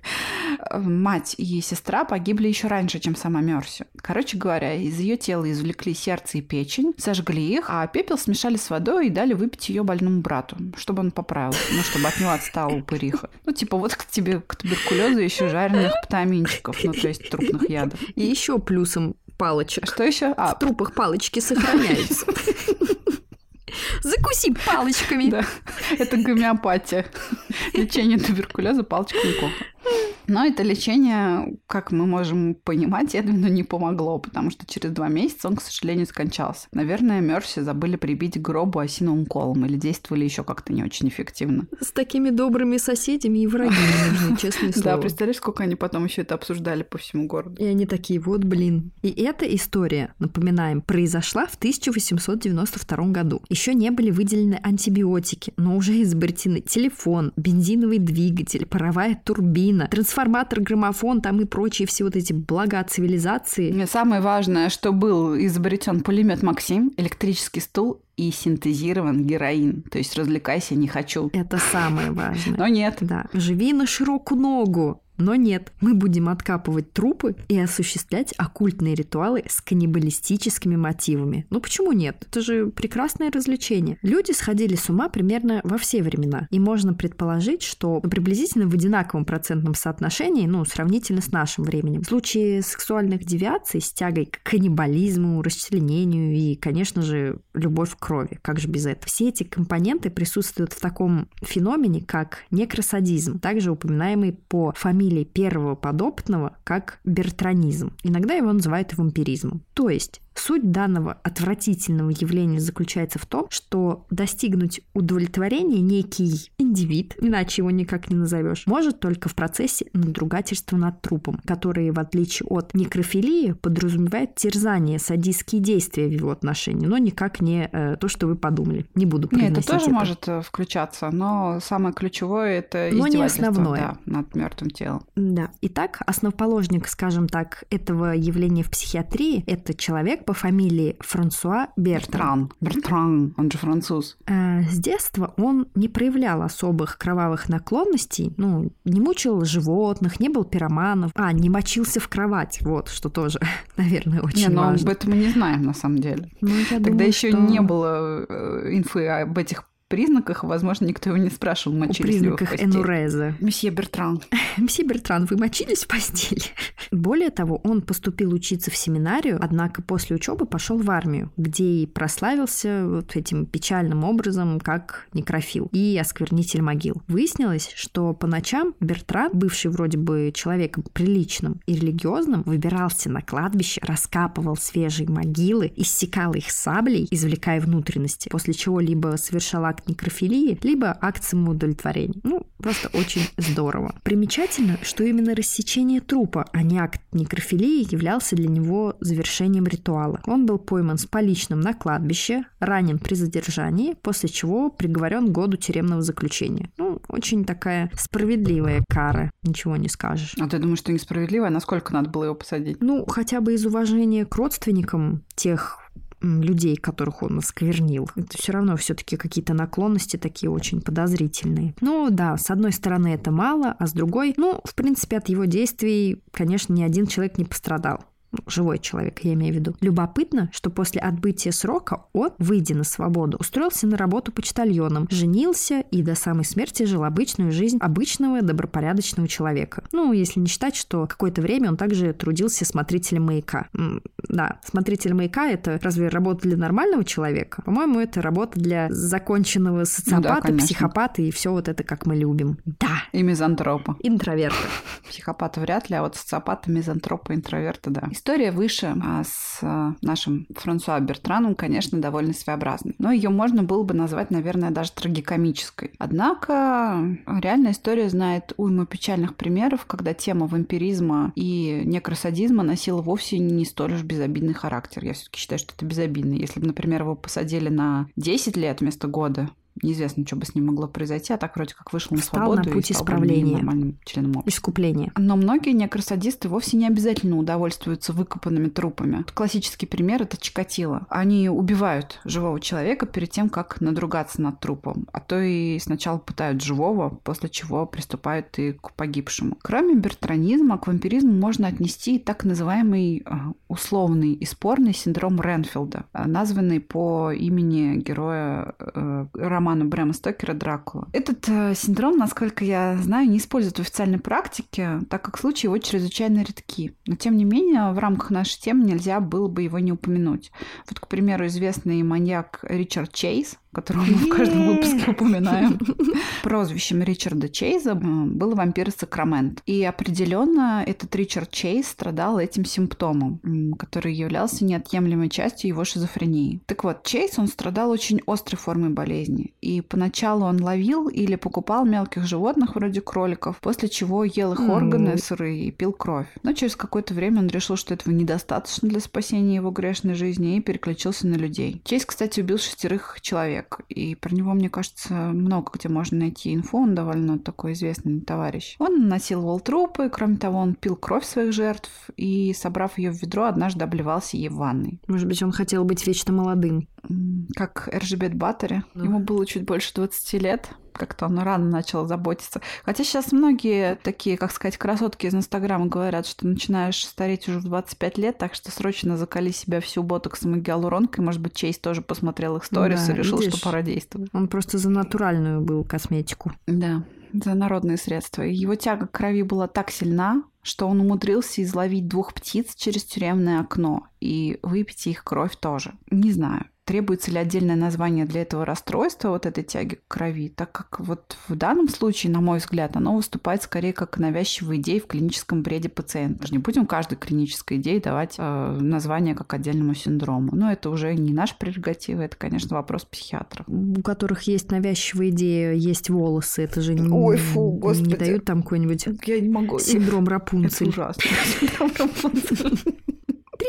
мать и сестра погибли еще раньше, чем сама Мерси. Короче говоря, из ее тела извлекли сердце и печень, сожгли их, а пепел смешали с водой и дали выпить ее больному брату, чтобы он поправился, ну, чтобы от него отстала упыриха. Ну, типа, вот к тебе к туберкулезу еще жареных птаминчиков, ну, то есть трупных ядов. И еще плюсом палочек. Что еще? А, в трупах палочки сохраняются. Закуси палочками. Да, это гомеопатия. Лечение туберкулеза палочками коха. Но это лечение, как мы можем понимать, Эдвину не помогло, потому что через два месяца он, к сожалению, скончался. Наверное, Мерси забыли прибить к гробу осиновым колом или действовали еще как-то не очень эффективно. С такими добрыми соседями и враги нужны, честное слово. Да, представляешь, сколько они потом еще это обсуждали по всему городу. И они такие, вот, блин. И эта история, напоминаем, произошла в 1892 году. Еще не были выделены антибиотики, но уже изобретены телефон, бензиновый двигатель, паровая турбина, трансформатор, граммофон там и прочие все вот эти блага цивилизации. Самое важное, что был изобретен пулемет Максим, электрический стул и синтезирован героин. То есть развлекайся, не хочу. Это самое важное. Но нет. Да. Живи на широкую ногу. Но нет, мы будем откапывать трупы и осуществлять оккультные ритуалы с каннибалистическими мотивами. Ну почему нет? Это же прекрасное развлечение. Люди сходили с ума примерно во все времена. И можно предположить, что ну, приблизительно в одинаковом процентном соотношении, ну, сравнительно с нашим временем. В случае сексуальных девиаций с тягой к каннибализму, расчленению и, конечно же, любовь к крови. Как же без этого? Все эти компоненты присутствуют в таком феномене, как некросадизм, также упоминаемый по фамилии фамилии первого подопытного как бертранизм. Иногда его называют вампиризмом. То есть Суть данного отвратительного явления заключается в том, что достигнуть удовлетворения некий индивид, иначе его никак не назовешь, может только в процессе надругательства над трупом, который, в отличие от некрофилии, подразумевает терзание, садистские действия в его отношении, но никак не э, то, что вы подумали. Не буду Нет, это тоже это. может э, включаться, но самое ключевое это но не основное. Да, над мертвым телом. Да. Итак, основоположник, скажем так, этого явления в психиатрии – это человек, по фамилии Франсуа Бертран. Бертран, он же француз. Э, с детства он не проявлял особых кровавых наклонностей, ну, не мучил животных, не был пироманом, а, не мочился в кровать, вот, что тоже, наверное, очень не, но важно. об этом мы не знаем, на самом деле. Ну, я Тогда думаю, еще что... не было э, инфы об этих признаках, возможно, никто его не спрашивал, мочились признаках ли вы в Энуреза. Месье Бертран. Месье Бертран, вы мочились в постели? Более того, он поступил учиться в семинарию, однако после учебы пошел в армию, где и прославился вот этим печальным образом, как некрофил и осквернитель могил. Выяснилось, что по ночам Бертран, бывший вроде бы человеком приличным и религиозным, выбирался на кладбище, раскапывал свежие могилы, иссекал их саблей, извлекая внутренности, после чего либо совершал акт некрофилии, либо акт самоудовлетворения. Ну, просто очень здорово. Примечательно, что именно рассечение трупа, а не акт некрофилии, являлся для него завершением ритуала. Он был пойман с поличным на кладбище, ранен при задержании, после чего приговорен к году тюремного заключения. Ну, очень такая справедливая кара, ничего не скажешь. А ты думаешь, что несправедливая? Насколько надо было его посадить? Ну, хотя бы из уважения к родственникам тех людей, которых он осквернил. Это все равно все-таки какие-то наклонности такие очень подозрительные. Ну да, с одной стороны это мало, а с другой, ну, в принципе, от его действий, конечно, ни один человек не пострадал. Живой человек, я имею в виду. Любопытно, что после отбытия срока он, выйдя на свободу, устроился на работу почтальоном, женился и до самой смерти жил обычную жизнь обычного добропорядочного человека. Ну, если не считать, что какое-то время он также трудился смотрителем маяка. Да, смотритель маяка — это разве работа для нормального человека? По-моему, это работа для законченного социопата, ну да, психопата и все вот это, как мы любим. Да. И мизантропа. Интроверта. Психопата вряд ли, а вот социопата, мизантропа, интроверта, да. История выше а с а, нашим Франсуа Бертраном, конечно, довольно своеобразной. Но ее можно было бы назвать, наверное, даже трагикомической. Однако реальная история знает уйму печальных примеров, когда тема вампиризма и некросадизма носила вовсе не столь уж безобидный характер. Я все-таки считаю, что это безобидно. Если бы, например, его посадили на 10 лет вместо года, Неизвестно, что бы с ним могло произойти, а так вроде как вышел на Встал свободу на путь и стал исправления. нормальным членом общества. Искупления. Но многие некросадисты вовсе не обязательно удовольствуются выкопанными трупами. Классический пример – это Чикатило. Они убивают живого человека перед тем, как надругаться над трупом. А то и сначала пытают живого, после чего приступают и к погибшему. Кроме бертранизма, к вампиризму можно отнести и так называемый а, условный и спорный синдром Ренфилда, а, названный по имени героя э, романа Брэма Стокера «Дракула». Этот э, синдром, насколько я знаю, не используют в официальной практике, так как случаи его чрезвычайно редки. Но, тем не менее, в рамках нашей темы нельзя было бы его не упомянуть. Вот, к примеру, известный маньяк Ричард Чейз, которого мы в каждом выпуске упоминаем. Прозвищем Ричарда Чейза был вампир из Сакрамент. И определенно этот Ричард Чейз страдал этим симптомом, который являлся неотъемлемой частью его шизофрении. Так вот, Чейз, он страдал очень острой формой болезни. И поначалу он ловил или покупал мелких животных, вроде кроликов, после чего ел их органы сырые и пил кровь. Но через какое-то время он решил, что этого недостаточно для спасения его грешной жизни и переключился на людей. Чейз, кстати, убил шестерых человек человек. И про него, мне кажется, много где можно найти инфу. Он довольно такой известный товарищ. Он насиловал трупы, кроме того, он пил кровь своих жертв и, собрав ее в ведро, однажды обливался ей в ванной. Может быть, он хотел быть вечно молодым. Как Эржебет Баттери. Ну. Ему было чуть больше 20 лет как-то он рано начал заботиться. Хотя сейчас многие такие, как сказать, красотки из Инстаграма говорят, что начинаешь стареть уже в 25 лет, так что срочно закали себя всю ботоксом и гиалуронкой. Может быть, Чейз тоже посмотрел их сторис да, и решил, видишь, что пора действовать. Он просто за натуральную был косметику. Да, за народные средства. Его тяга к крови была так сильна, что он умудрился изловить двух птиц через тюремное окно и выпить их кровь тоже. Не знаю требуется ли отдельное название для этого расстройства, вот этой тяги к крови, так как вот в данном случае, на мой взгляд, оно выступает скорее как навязчивая идея в клиническом бреде пациента. Не будем каждой клинической идее давать э, название как отдельному синдрому. Но это уже не наш прерогатива, это, конечно, вопрос психиатров. У которых есть навязчивая идея, есть волосы, это же Ой, фу, господи. не дают там какой-нибудь Я не могу. синдром Рапунцель. Это ужасно. Синдром Рапунцель.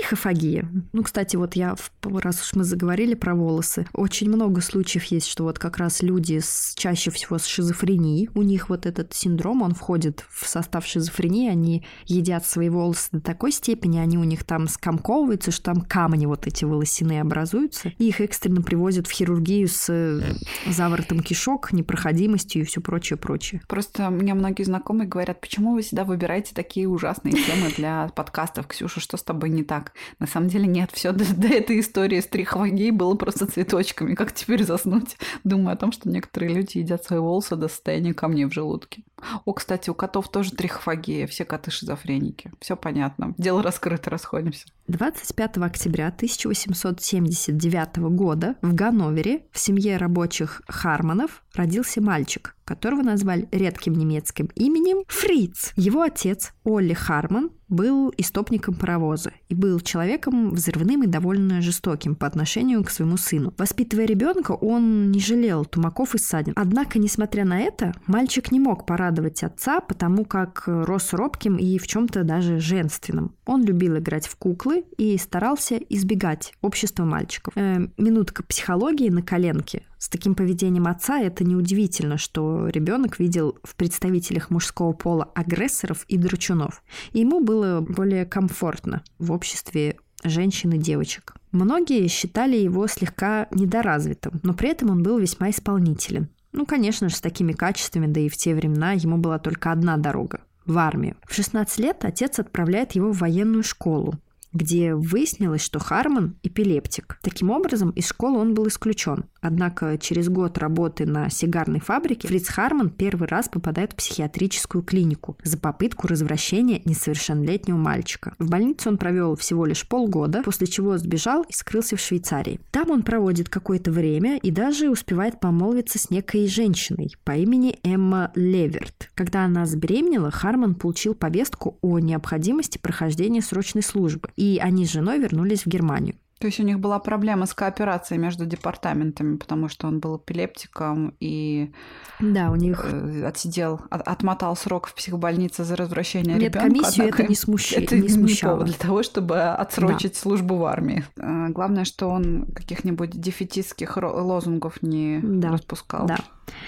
Трихофагия. Ну, кстати, вот я, раз уж мы заговорили про волосы, очень много случаев есть, что вот как раз люди с, чаще всего с шизофренией, у них вот этот синдром, он входит в состав шизофрении, они едят свои волосы до такой степени, они у них там скомковываются, что там камни вот эти волосяные образуются, и их экстренно привозят в хирургию с э, заворотом кишок, непроходимостью и все прочее, прочее. Просто меня многие знакомые говорят, почему вы всегда выбираете такие ужасные темы для подкастов, Ксюша, что с тобой не так? На самом деле нет, все до, до этой истории с трихологией было просто цветочками. Как теперь заснуть? Думаю о том, что некоторые люди едят свои волосы до состояния камней в желудке. О, кстати, у котов тоже трихофагия, все коты шизофреники. Все понятно. Дело раскрыто, расходимся. 25 октября 1879 года в Ганновере в семье рабочих Харманов родился мальчик, которого назвали редким немецким именем Фриц. Его отец Олли Харман был истопником паровоза и был человеком взрывным и довольно жестоким по отношению к своему сыну. Воспитывая ребенка, он не жалел тумаков и ссадин. Однако, несмотря на это, мальчик не мог порадовать отца, потому как рос робким и в чем-то даже женственным. Он любил играть в куклы и старался избегать общества мальчиков. Э, минутка психологии на коленке. С таким поведением отца это неудивительно, что ребенок видел в представителях мужского пола агрессоров и дручунов. И ему было более комфортно в обществе женщин и девочек. Многие считали его слегка недоразвитым, но при этом он был весьма исполнителен. Ну, конечно же, с такими качествами, да и в те времена ему была только одна дорога в армию. В 16 лет отец отправляет его в военную школу. Где выяснилось, что Харман – эпилептик. Таким образом, из школы он был исключен. Однако через год работы на сигарной фабрике Фриц Харман первый раз попадает в психиатрическую клинику за попытку развращения несовершеннолетнего мальчика. В больнице он провел всего лишь полгода, после чего сбежал и скрылся в Швейцарии. Там он проводит какое-то время и даже успевает помолвиться с некой женщиной по имени Эмма Леверт. Когда она забеременела, Харман получил повестку о необходимости прохождения срочной службы, они с женой вернулись в Германию. То есть у них была проблема с кооперацией между департаментами, потому что он был эпилептиком и да, у них э, отсидел, от, отмотал срок в психбольнице за развращение Нет, ребенка. комиссию это не, смущ... это не смущало. Не повод для того, чтобы отсрочить да. службу в армии. Э, главное, что он каких-нибудь дефетистских лозунгов не да. распускал. Да.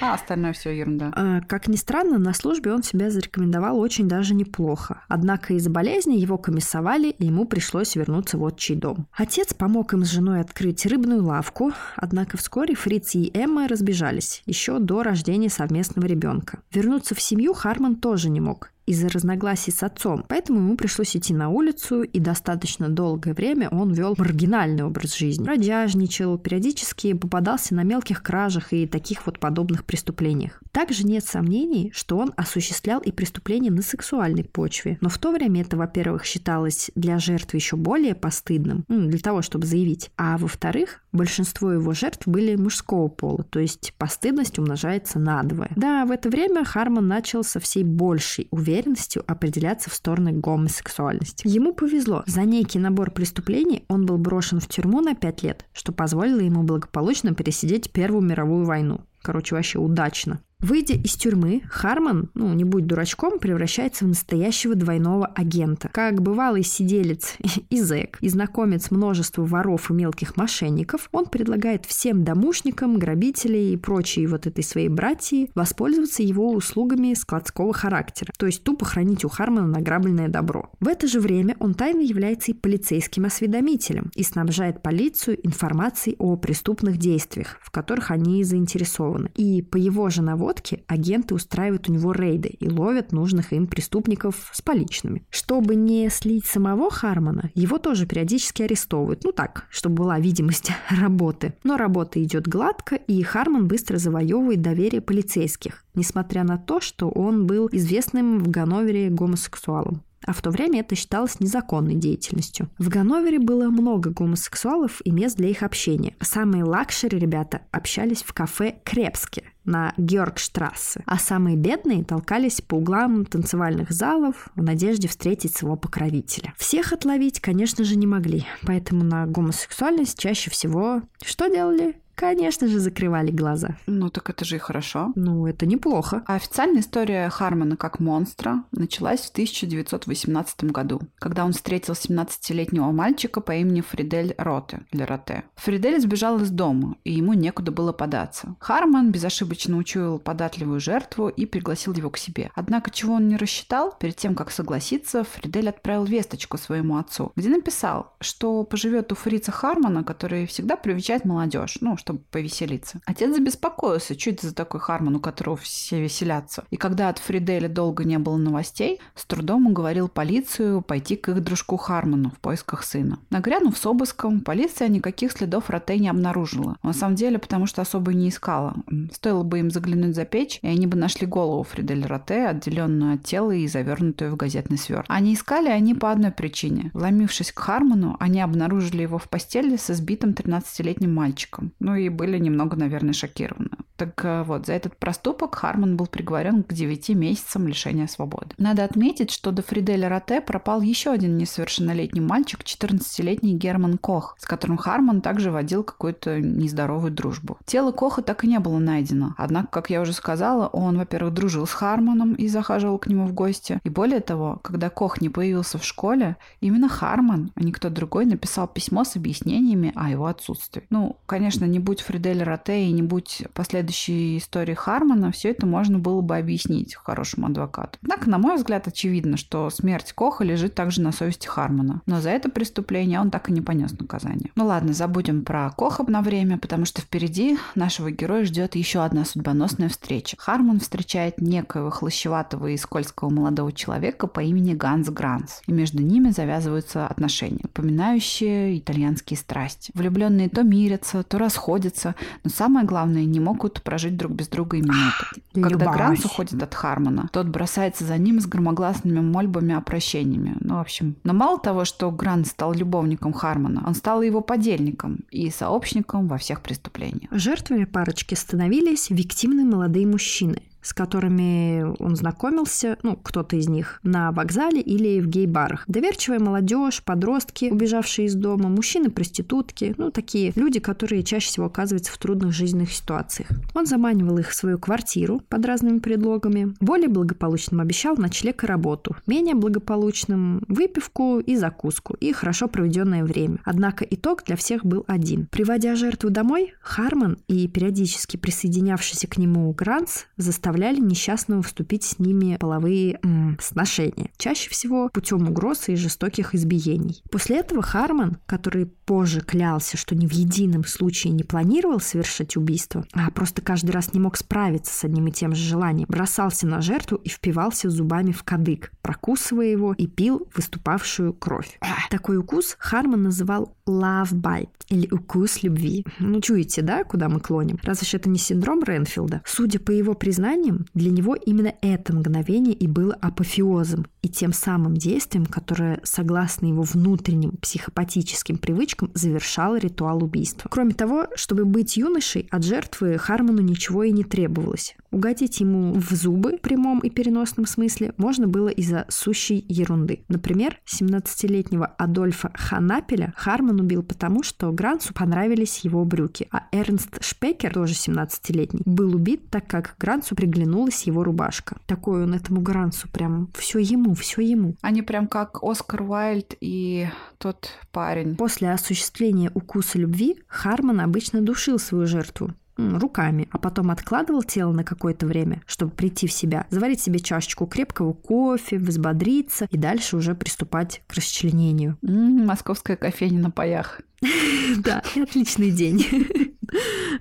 А остальное все ерунда. А, как ни странно, на службе он себя зарекомендовал очень даже неплохо. Однако из-за болезни его комиссовали, и ему пришлось вернуться в отчий дом. Отец помог им с женой открыть рыбную лавку, однако вскоре Фриц и Эмма разбежались, еще до рождения совместного ребенка. Вернуться в семью Харман тоже не мог из-за разногласий с отцом, поэтому ему пришлось идти на улицу, и достаточно долгое время он вел маргинальный образ жизни. Бродяжничал, периодически попадался на мелких кражах и таких вот подобных преступлениях. Также нет сомнений, что он осуществлял и преступления на сексуальной почве, но в то время это, во-первых, считалось для жертвы еще более постыдным, ну, для того, чтобы заявить, а во-вторых, большинство его жертв были мужского пола, то есть постыдность умножается на двое. Да, в это время Харман начал со всей большей уверенностью уверенностью определяться в сторону гомосексуальности. Ему повезло. За некий набор преступлений он был брошен в тюрьму на 5 лет, что позволило ему благополучно пересидеть Первую мировую войну. Короче, вообще удачно. Выйдя из тюрьмы, Харман, ну, не будь дурачком, превращается в настоящего двойного агента. Как бывалый сиделец и зэк, и знакомец множества воров и мелких мошенников, он предлагает всем домушникам, грабителей и прочей вот этой своей братьи воспользоваться его услугами складского характера, то есть тупо хранить у Хаармана награбленное добро. В это же время он тайно является и полицейским осведомителем и снабжает полицию информацией о преступных действиях, в которых они заинтересованы. И по его же наводке наводки агенты устраивают у него рейды и ловят нужных им преступников с поличными. Чтобы не слить самого Хаармана, его тоже периодически арестовывают. Ну так, чтобы была видимость работы. Но работа идет гладко, и Хаарман быстро завоевывает доверие полицейских, несмотря на то, что он был известным в Ганновере гомосексуалом а в то время это считалось незаконной деятельностью. В Ганновере было много гомосексуалов и мест для их общения. Самые luxury ребята общались в кафе Крепске на Георгштрассе, а самые бедные толкались по углам танцевальных залов в надежде встретить своего покровителя. Всех отловить, конечно же, не могли, поэтому на гомосексуальность чаще всего что делали? Конечно же, закрывали глаза. Ну, так это же и хорошо. Ну, это неплохо. А официальная история Хармона как монстра началась в 1918 году, когда он встретил 17-летнего мальчика по имени Фридель Роте, или Роте. Фридель сбежал из дома, и ему некуда было податься. Харман безошибочно учуял податливую жертву и пригласил его к себе. Однако, чего он не рассчитал, перед тем, как согласиться, Фридель отправил весточку своему отцу, где написал, что поживет у фрица Хармана, который всегда привечает молодежь, ну, чтобы повеселиться. Отец забеспокоился, это за такой Харман, у которого все веселятся. И когда от Фриделя долго не было новостей, с трудом уговорил полицию пойти к их дружку Харману в поисках сына. Нагрянув с обыском, полиция никаких следов Роте не обнаружила. На самом деле, потому что особо не искала. Стоило бы им заглянуть за печь, и они бы нашли голову Фриделя Роте, отделенную от тела и завернутую в газетный свер. Они искали они по одной причине. Вломившись к Харману, они обнаружили его в постели с избитым 13-летним мальчиком. Ну и были немного, наверное, шокированы. Так э, вот, за этот проступок Харман был приговорен к 9 месяцам лишения свободы. Надо отметить, что до Фриделя Роте пропал еще один несовершеннолетний мальчик, 14-летний Герман Кох, с которым Харман также водил какую-то нездоровую дружбу. Тело Коха так и не было найдено. Однако, как я уже сказала, он, во-первых, дружил с Харманом и захаживал к нему в гости. И более того, когда Кох не появился в школе, именно Харман, а не кто другой, написал письмо с объяснениями о его отсутствии. Ну, конечно, не будь Фридель Роте и не будь последовательным последующей истории Хармона все это можно было бы объяснить хорошему адвокату. Однако, на мой взгляд, очевидно, что смерть Коха лежит также на совести Хармона. Но за это преступление он так и не понес наказание. Ну ладно, забудем про Коха на время, потому что впереди нашего героя ждет еще одна судьбоносная встреча. Хармон встречает некоего хлощеватого и скользкого молодого человека по имени Ганс Гранс. И между ними завязываются отношения, напоминающие итальянские страсти. Влюбленные то мирятся, то расходятся, но самое главное, не могут прожить друг без друга и минуты. Когда Гранс уходит от Хармона, тот бросается за ним с громогласными мольбами о прощениями. Ну, в общем. Но мало того, что Грант стал любовником Хармона, он стал его подельником и сообщником во всех преступлениях. Жертвами парочки становились виктимные молодые мужчины – с которыми он знакомился, ну, кто-то из них, на вокзале или в гей-барах. Доверчивая молодежь, подростки, убежавшие из дома, мужчины-проститутки, ну, такие люди, которые чаще всего оказываются в трудных жизненных ситуациях. Он заманивал их в свою квартиру под разными предлогами, более благополучным обещал ночлег и работу, менее благополучным – выпивку и закуску, и хорошо проведенное время. Однако итог для всех был один. Приводя жертву домой, Харман и периодически присоединявшийся к нему Гранц заставляли заставляли несчастного вступить с ними половые м, сношения, чаще всего путем угроз и жестоких избиений. После этого Харман, который позже клялся, что ни в едином случае не планировал совершить убийство, а просто каждый раз не мог справиться с одним и тем же желанием, бросался на жертву и впивался зубами в кадык, прокусывая его и пил выступавшую кровь. Такой укус Харман называл love bite или укус любви. Ну, чуете, да, куда мы клоним? Разве это не синдром Ренфилда? Судя по его признаниям, для него именно это мгновение и было апофеозом и тем самым действием, которое, согласно его внутренним психопатическим привычкам, завершало ритуал убийства. Кроме того, чтобы быть юношей, от жертвы Хармону ничего и не требовалось. Угодить ему в зубы в прямом и переносном смысле можно было из-за сущей ерунды. Например, 17-летнего Адольфа Ханапеля Харман убил потому, что Грансу понравились его брюки, а Эрнст Шпекер, тоже 17-летний, был убит, так как Грансу приглянулась его рубашка. Такой он этому Грансу прям все ему, все ему. Они прям как Оскар Уайльд и тот парень. После осуществления укуса любви Харман обычно душил свою жертву руками, а потом откладывал тело на какое-то время, чтобы прийти в себя, заварить себе чашечку крепкого кофе, взбодриться и дальше уже приступать к расчленению. М-м, московская кофейня на паях. Да, отличный день.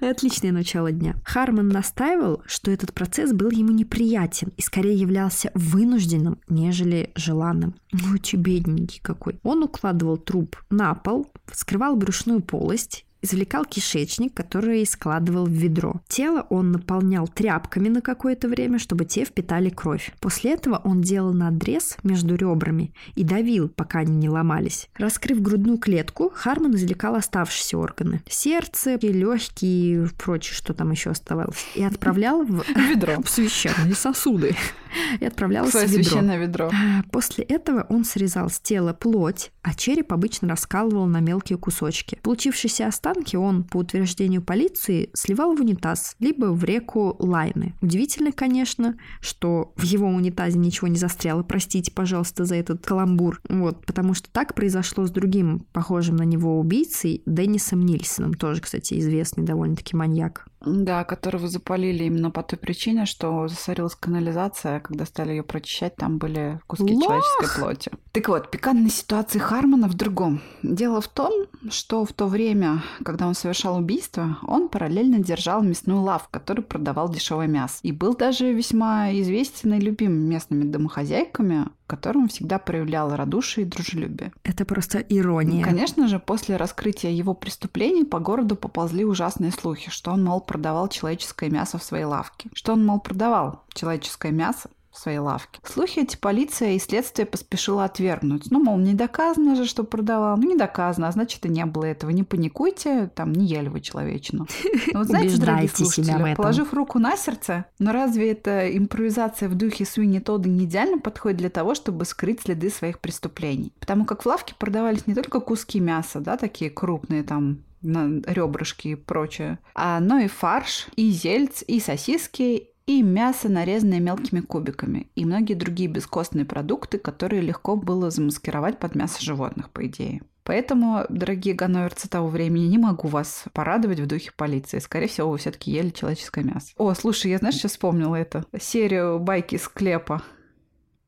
Отличное начало дня. Харман настаивал, что этот процесс был ему неприятен и скорее являлся вынужденным, нежели желанным. Очень бедненький какой. Он укладывал труп на пол, вскрывал брюшную полость извлекал кишечник, который складывал в ведро. Тело он наполнял тряпками на какое-то время, чтобы те впитали кровь. После этого он делал надрез между ребрами и давил, пока они не ломались. Раскрыв грудную клетку, Харман извлекал оставшиеся органы. Сердце, легкие и прочее, что там еще оставалось. И отправлял в ведро. В священные сосуды. И отправлял в ведро. священное ведро. А, после этого он срезал с тела плоть, а череп обычно раскалывал на мелкие кусочки. Получившийся остаток останки он, по утверждению полиции, сливал в унитаз, либо в реку Лайны. Удивительно, конечно, что в его унитазе ничего не застряло. Простите, пожалуйста, за этот каламбур. Вот, потому что так произошло с другим похожим на него убийцей Деннисом Нильсоном, тоже, кстати, известный довольно-таки маньяк. Да, которого запалили именно по той причине, что засорилась канализация, когда стали ее прочищать, там были куски Лох! человеческой плоти. Так вот, пикантная ситуация Хармона в другом. Дело в том, что в то время, когда он совершал убийство, он параллельно держал мясную лавку, который продавал дешевое мясо. И был даже весьма известен и любим местными домохозяйками, которым всегда проявлял радушие и дружелюбие. Это просто ирония. Конечно же, после раскрытия его преступлений по городу поползли ужасные слухи, что он, мол, продавал человеческое мясо в своей лавке. Что он, мол, продавал человеческое мясо в своей лавке. Слухи эти полиция и следствие поспешила отвергнуть. Ну, мол, не доказано же, что продавал. Ну, не доказано, а значит, и не было этого. Не паникуйте, там, не ели вы человечину. Но вот знаете, дорогие слушатели, положив руку на сердце, но разве эта импровизация в духе Суини Тодда не идеально подходит для того, чтобы скрыть следы своих преступлений? Потому как в лавке продавались не только куски мяса, да, такие крупные там на ребрышки и прочее, а, но и фарш, и зельц, и сосиски, и мясо, нарезанное мелкими кубиками, и многие другие бескостные продукты, которые легко было замаскировать под мясо животных, по идее. Поэтому, дорогие ганноверцы того времени, не могу вас порадовать в духе полиции. Скорее всего, вы все таки ели человеческое мясо. О, слушай, я, знаешь, сейчас вспомнила это. Серию байки с клепа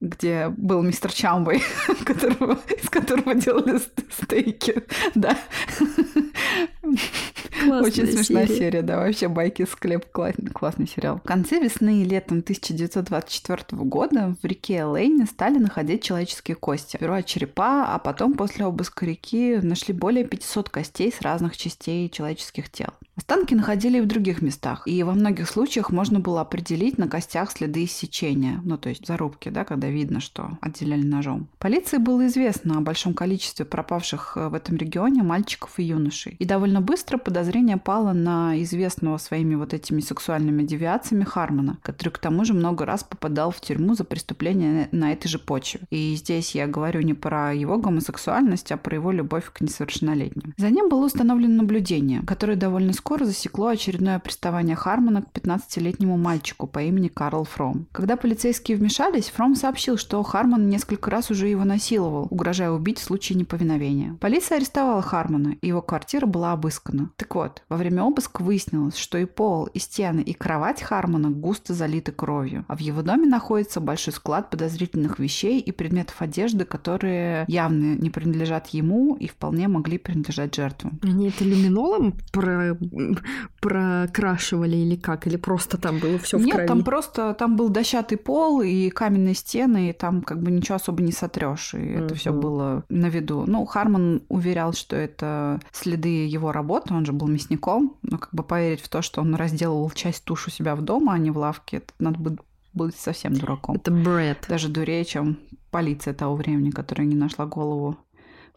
где был мистер Чамбой, которого, из которого делали стейки. Да. Классная Очень смешная серия. серия, да, вообще байки склеп классный, классный сериал. В конце весны и летом 1924 года в реке Лейни стали находить человеческие кости. Сперва черепа, а потом после обыска реки нашли более 500 костей с разных частей человеческих тел. Останки находили и в других местах, и во многих случаях можно было определить на костях следы иссечения, ну то есть зарубки, да, когда видно, что отделяли ножом. Полиции было известно о большом количестве пропавших э, в этом регионе мальчиков и юношей, и довольно быстро подозрение пало на известного своими вот этими сексуальными девиациями Хармона, который к тому же много раз попадал в тюрьму за преступления на этой же почве. И здесь я говорю не про его гомосексуальность, а про его любовь к несовершеннолетним. За ним было установлено наблюдение, которое довольно скоро засекло очередное приставание Хармона к 15-летнему мальчику по имени Карл Фром. Когда полицейские вмешались, Фром сообщил, что Хармон несколько раз уже его насиловал, угрожая убить в случае неповиновения. Полиция арестовала Хармона, и его квартира была обыскана. Так вот, во время обыска выяснилось, что и пол, и стены, и кровать Хармона густо залиты кровью, а в его доме находится большой склад подозрительных вещей и предметов одежды, которые явно не принадлежат ему и вполне могли принадлежать жертвам. Они это люминолом про прокрашивали или как? Или просто там было все в Нет, крови? там просто там был дощатый пол и каменные стены, и там как бы ничего особо не сотрешь, и uh-huh. это все было на виду. Ну, Харман уверял, что это следы его работы, он же был мясником, но как бы поверить в то, что он разделывал часть туш у себя в дома, а не в лавке, это надо быть быть совсем дураком. Это бред. Даже дурее, чем полиция того времени, которая не нашла голову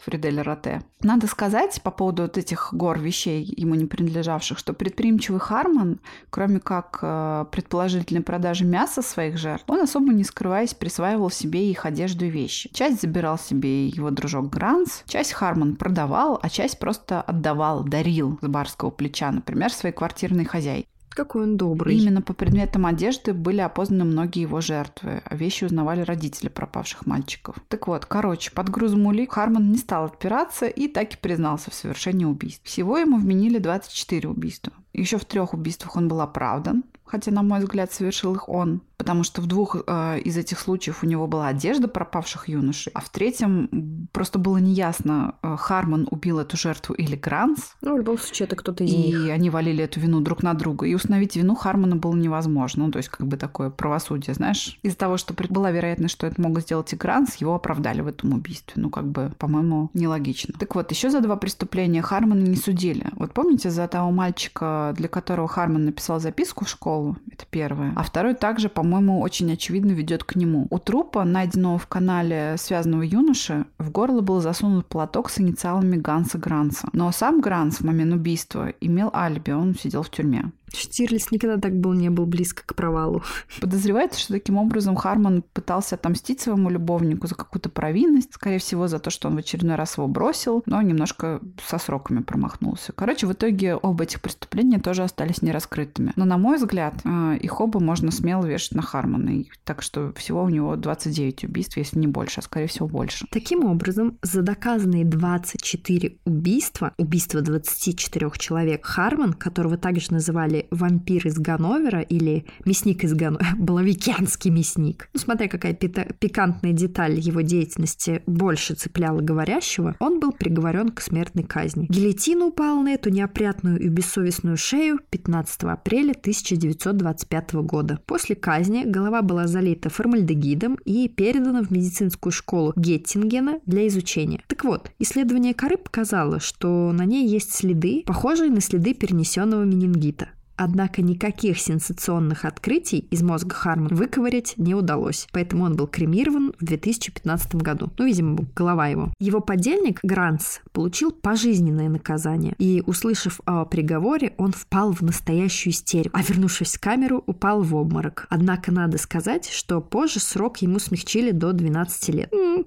Фриделя Роте. Надо сказать по поводу вот этих гор вещей, ему не принадлежавших, что предприимчивый Харман, кроме как э, предположительной продажи мяса своих жертв, он особо не скрываясь присваивал себе их одежду и вещи. Часть забирал себе его дружок Гранс, часть Харман продавал, а часть просто отдавал, дарил с барского плеча, например, своей квартирной хозяйке. Какой он добрый. именно по предметам одежды были опознаны многие его жертвы, а вещи узнавали родители пропавших мальчиков. Так вот, короче, под грузом улик Харман не стал отпираться и так и признался в совершении убийств. Всего ему вменили 24 убийства. Еще в трех убийствах он был оправдан, хотя, на мой взгляд, совершил их он потому что в двух э, из этих случаев у него была одежда пропавших юношей, а в третьем просто было неясно, э, Харман убил эту жертву или Гранс. Ну, в любом случае, это кто-то из и них. И они валили эту вину друг на друга. И установить вину Хармана было невозможно. Ну, то есть, как бы такое правосудие, знаешь. Из-за того, что была вероятность, что это могут сделать и Гранс, его оправдали в этом убийстве. Ну, как бы, по-моему, нелогично. Так вот, еще за два преступления Хармана не судили. Вот помните за того мальчика, для которого Харман написал записку в школу? Это первое. А второй также, по по-моему, очень очевидно ведет к нему. У трупа, найденного в канале связанного юноши, в горло был засунут платок с инициалами Ганса Гранса. Но сам Гранс в момент убийства имел алиби, он сидел в тюрьме. Штирлиц никогда так был, не был близко к провалу. Подозревается, что таким образом Харман пытался отомстить своему любовнику за какую-то провинность, скорее всего, за то, что он в очередной раз его бросил, но немножко со сроками промахнулся. Короче, в итоге оба этих преступления тоже остались нераскрытыми. Но, на мой взгляд, э, их оба можно смело вешать на Хармана. Так что всего у него 29 убийств, если не больше, а скорее всего больше. Таким образом, за доказанные 24 убийства, убийства 24 человек, Харман, которого также называли вампир из Ганновера или мясник из Ганновера, баловикянский мясник. Ну, смотря какая пикантная деталь его деятельности больше цепляла говорящего, он был приговорен к смертной казни. Гильотина упала на эту неопрятную и бессовестную шею 15 апреля 1925 года. После казни голова была залита формальдегидом и передана в медицинскую школу Геттингена для изучения. Так вот, исследование коры показало, что на ней есть следы, похожие на следы перенесенного менингита. Однако никаких сенсационных открытий из мозга Хармана выковырять не удалось, поэтому он был кремирован в 2015 году. Ну, видимо, голова его. Его подельник Гранс получил пожизненное наказание, и, услышав о приговоре, он впал в настоящую истерику, а вернувшись в камеру, упал в обморок. Однако надо сказать, что позже срок ему смягчили до 12 лет. М-м,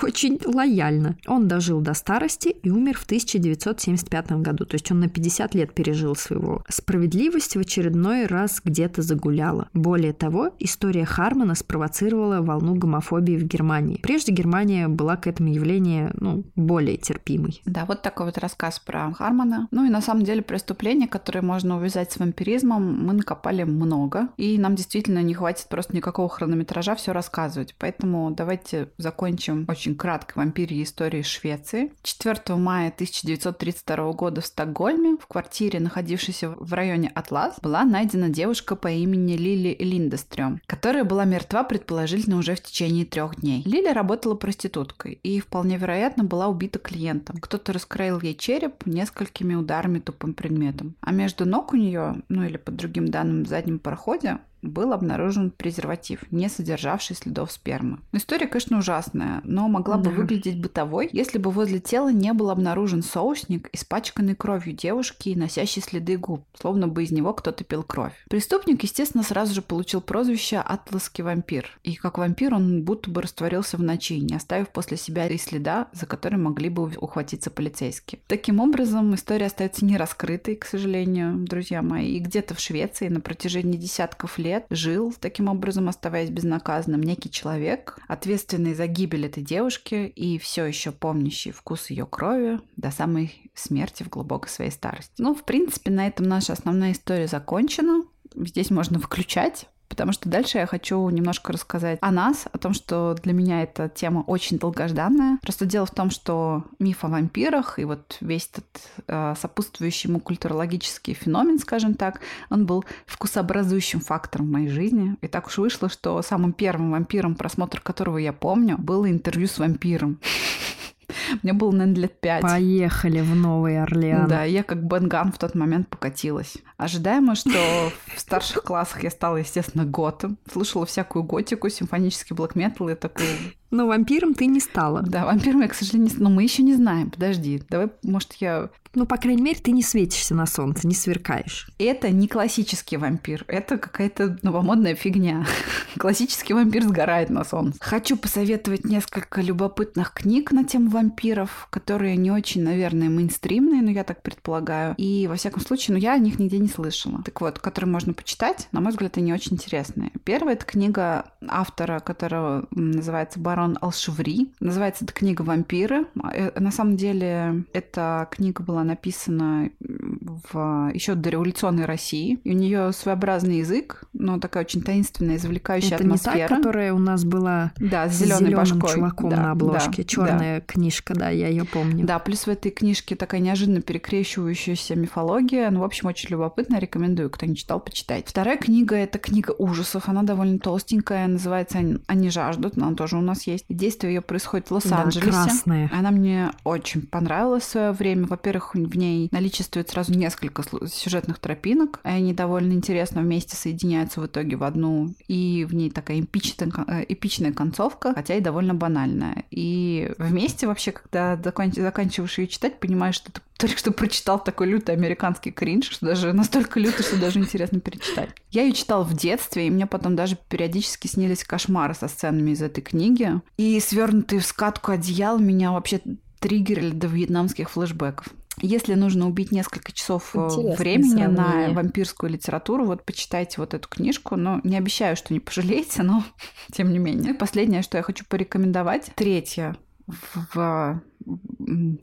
очень лояльно. Он дожил до старости и умер в 1975 году, то есть он на 50 лет пережил своего. Справедливо справедливость в очередной раз где-то загуляла. Более того, история Хармана спровоцировала волну гомофобии в Германии. Прежде Германия была к этому явлению ну, более терпимой. Да, вот такой вот рассказ про Хармана. Ну и на самом деле преступления, которые можно увязать с вампиризмом, мы накопали много. И нам действительно не хватит просто никакого хронометража все рассказывать. Поэтому давайте закончим очень кратко вампире истории Швеции. 4 мая 1932 года в Стокгольме в квартире, находившейся в районе Атлас, была найдена девушка по имени Лили Линдестрём, которая была мертва предположительно уже в течение трех дней. Лили работала проституткой и вполне вероятно была убита клиентом. Кто-то раскроил ей череп несколькими ударами тупым предметом. А между ног у нее, ну или по другим данным в заднем проходе, был обнаружен презерватив, не содержавший следов спермы. История, конечно, ужасная, но могла бы выглядеть бытовой, если бы возле тела не был обнаружен соусник, испачканный кровью девушки и носящий следы губ, словно бы из него кто-то пил кровь. Преступник, естественно, сразу же получил прозвище «Атласский вампир». И как вампир он будто бы растворился в ночи, не оставив после себя и следа, за который могли бы ухватиться полицейские. Таким образом, история остается нераскрытой, к сожалению, друзья мои. И где-то в Швеции на протяжении десятков лет лет жил, таким образом оставаясь безнаказанным, некий человек, ответственный за гибель этой девушки и все еще помнящий вкус ее крови до самой смерти в глубокой своей старости. Ну, в принципе, на этом наша основная история закончена. Здесь можно выключать потому что дальше я хочу немножко рассказать о нас, о том, что для меня эта тема очень долгожданная. Просто дело в том, что миф о вампирах и вот весь этот э, сопутствующий ему культурологический феномен, скажем так, он был вкусообразующим фактором в моей жизни. И так уж вышло, что самым первым вампиром, просмотр которого я помню, было интервью с вампиром. Мне было, наверное, лет пять. Поехали в Новый Орлеан. Да, я как Бенган в тот момент покатилась. Ожидаемо, что в старших классах я стала, естественно, готом. Слушала всякую готику, симфонический блэк метал и такую но вампиром ты не стала. Да, вампиром я, к сожалению, не... Но мы еще не знаем. Подожди, давай, может, я... Ну, по крайней мере, ты не светишься на солнце, не сверкаешь. Это не классический вампир. Это какая-то новомодная фигня. Классический вампир сгорает на солнце. Хочу посоветовать несколько любопытных книг на тему вампиров, которые не очень, наверное, мейнстримные, но я так предполагаю. И, во всяком случае, ну, я о них нигде не слышала. Так вот, которые можно почитать, на мой взгляд, они очень интересные. Первая — это книга автора, которого называется «Барон Барон Алшеври. Называется эта книга «Вампиры». Э, на самом деле, эта книга была написана в еще дореволюционной России. И у нее своеобразный язык, но такая очень таинственная, извлекающая Это атмосфера. не та, которая у нас была да, с зеленой башкой. чуваком да, на обложке. Да, Черная да. книжка, да, я ее помню. Да, плюс в этой книжке такая неожиданно перекрещивающаяся мифология. Ну, в общем, очень любопытно. Рекомендую, кто не читал, почитать. Вторая книга — это книга ужасов. Она довольно толстенькая, называется «Они жаждут». Она тоже у нас есть. Действие ее происходит в Лос-Анджелесе. Да. Она мне очень понравилась в свое время. Во-первых, в ней наличествует сразу несколько сюжетных тропинок, и они довольно интересно вместе соединяются в итоге в одну. И в ней такая эпичная, э, эпичная концовка, хотя и довольно банальная. И вместе вообще, когда заканчиваешь ее читать, понимаешь, что ты только что прочитал такой лютый американский кринж, что даже настолько лютый, что даже интересно перечитать. Я ее читала в детстве, и мне потом даже периодически снились кошмары со сценами из этой книги. И свернутые в скатку одеял меня вообще триггерили до вьетнамских флешбеков. Если нужно убить несколько часов э, Интересное времени сравнение. на вампирскую литературу, вот почитайте вот эту книжку. Но не обещаю, что не пожалеете, но тем не менее. Последнее, что я хочу порекомендовать. Третье в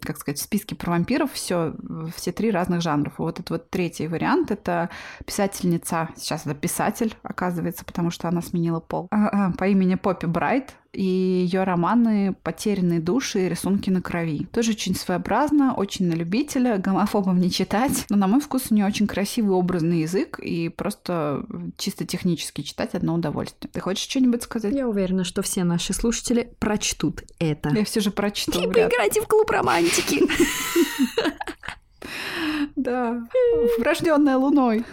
как сказать, в списке про вампиров все, все три разных жанров. Вот этот вот третий вариант — это писательница, сейчас это писатель, оказывается, потому что она сменила пол, а, а, по имени Поппи Брайт и ее романы «Потерянные души» и «Рисунки на крови». Тоже очень своеобразно, очень на любителя, гомофобам не читать. Но, на мой вкус, у нее очень красивый образный язык, и просто чисто технически читать одно удовольствие. Ты хочешь что-нибудь сказать? Я уверена, что все наши слушатели прочтут это. Я все же прочту. И поиграйте в клуб романтики. Да, врожденная луной.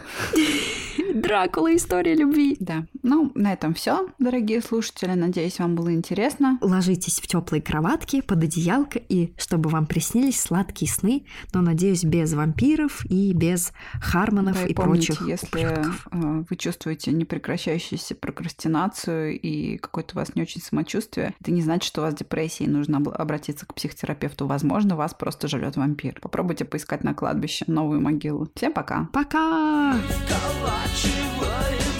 Дракула, история любви. Да. Ну, на этом все, дорогие слушатели. Надеюсь, вам было интересно. Ложитесь в теплые кроватки, под одеялко, и чтобы вам приснились сладкие сны, но, надеюсь, без вампиров и без Хармонов Да, и, и помните, прочих. если ублюдков. э, вы чувствуете непрекращающуюся прокрастинацию и какое-то у вас не очень самочувствие, это не значит, что у вас депрессия и нужно обратиться к психотерапевту. Возможно, вас просто жрет вампир. Попробуйте поискать на кладбище новую могилу. Всем пока! Пока! Калачивая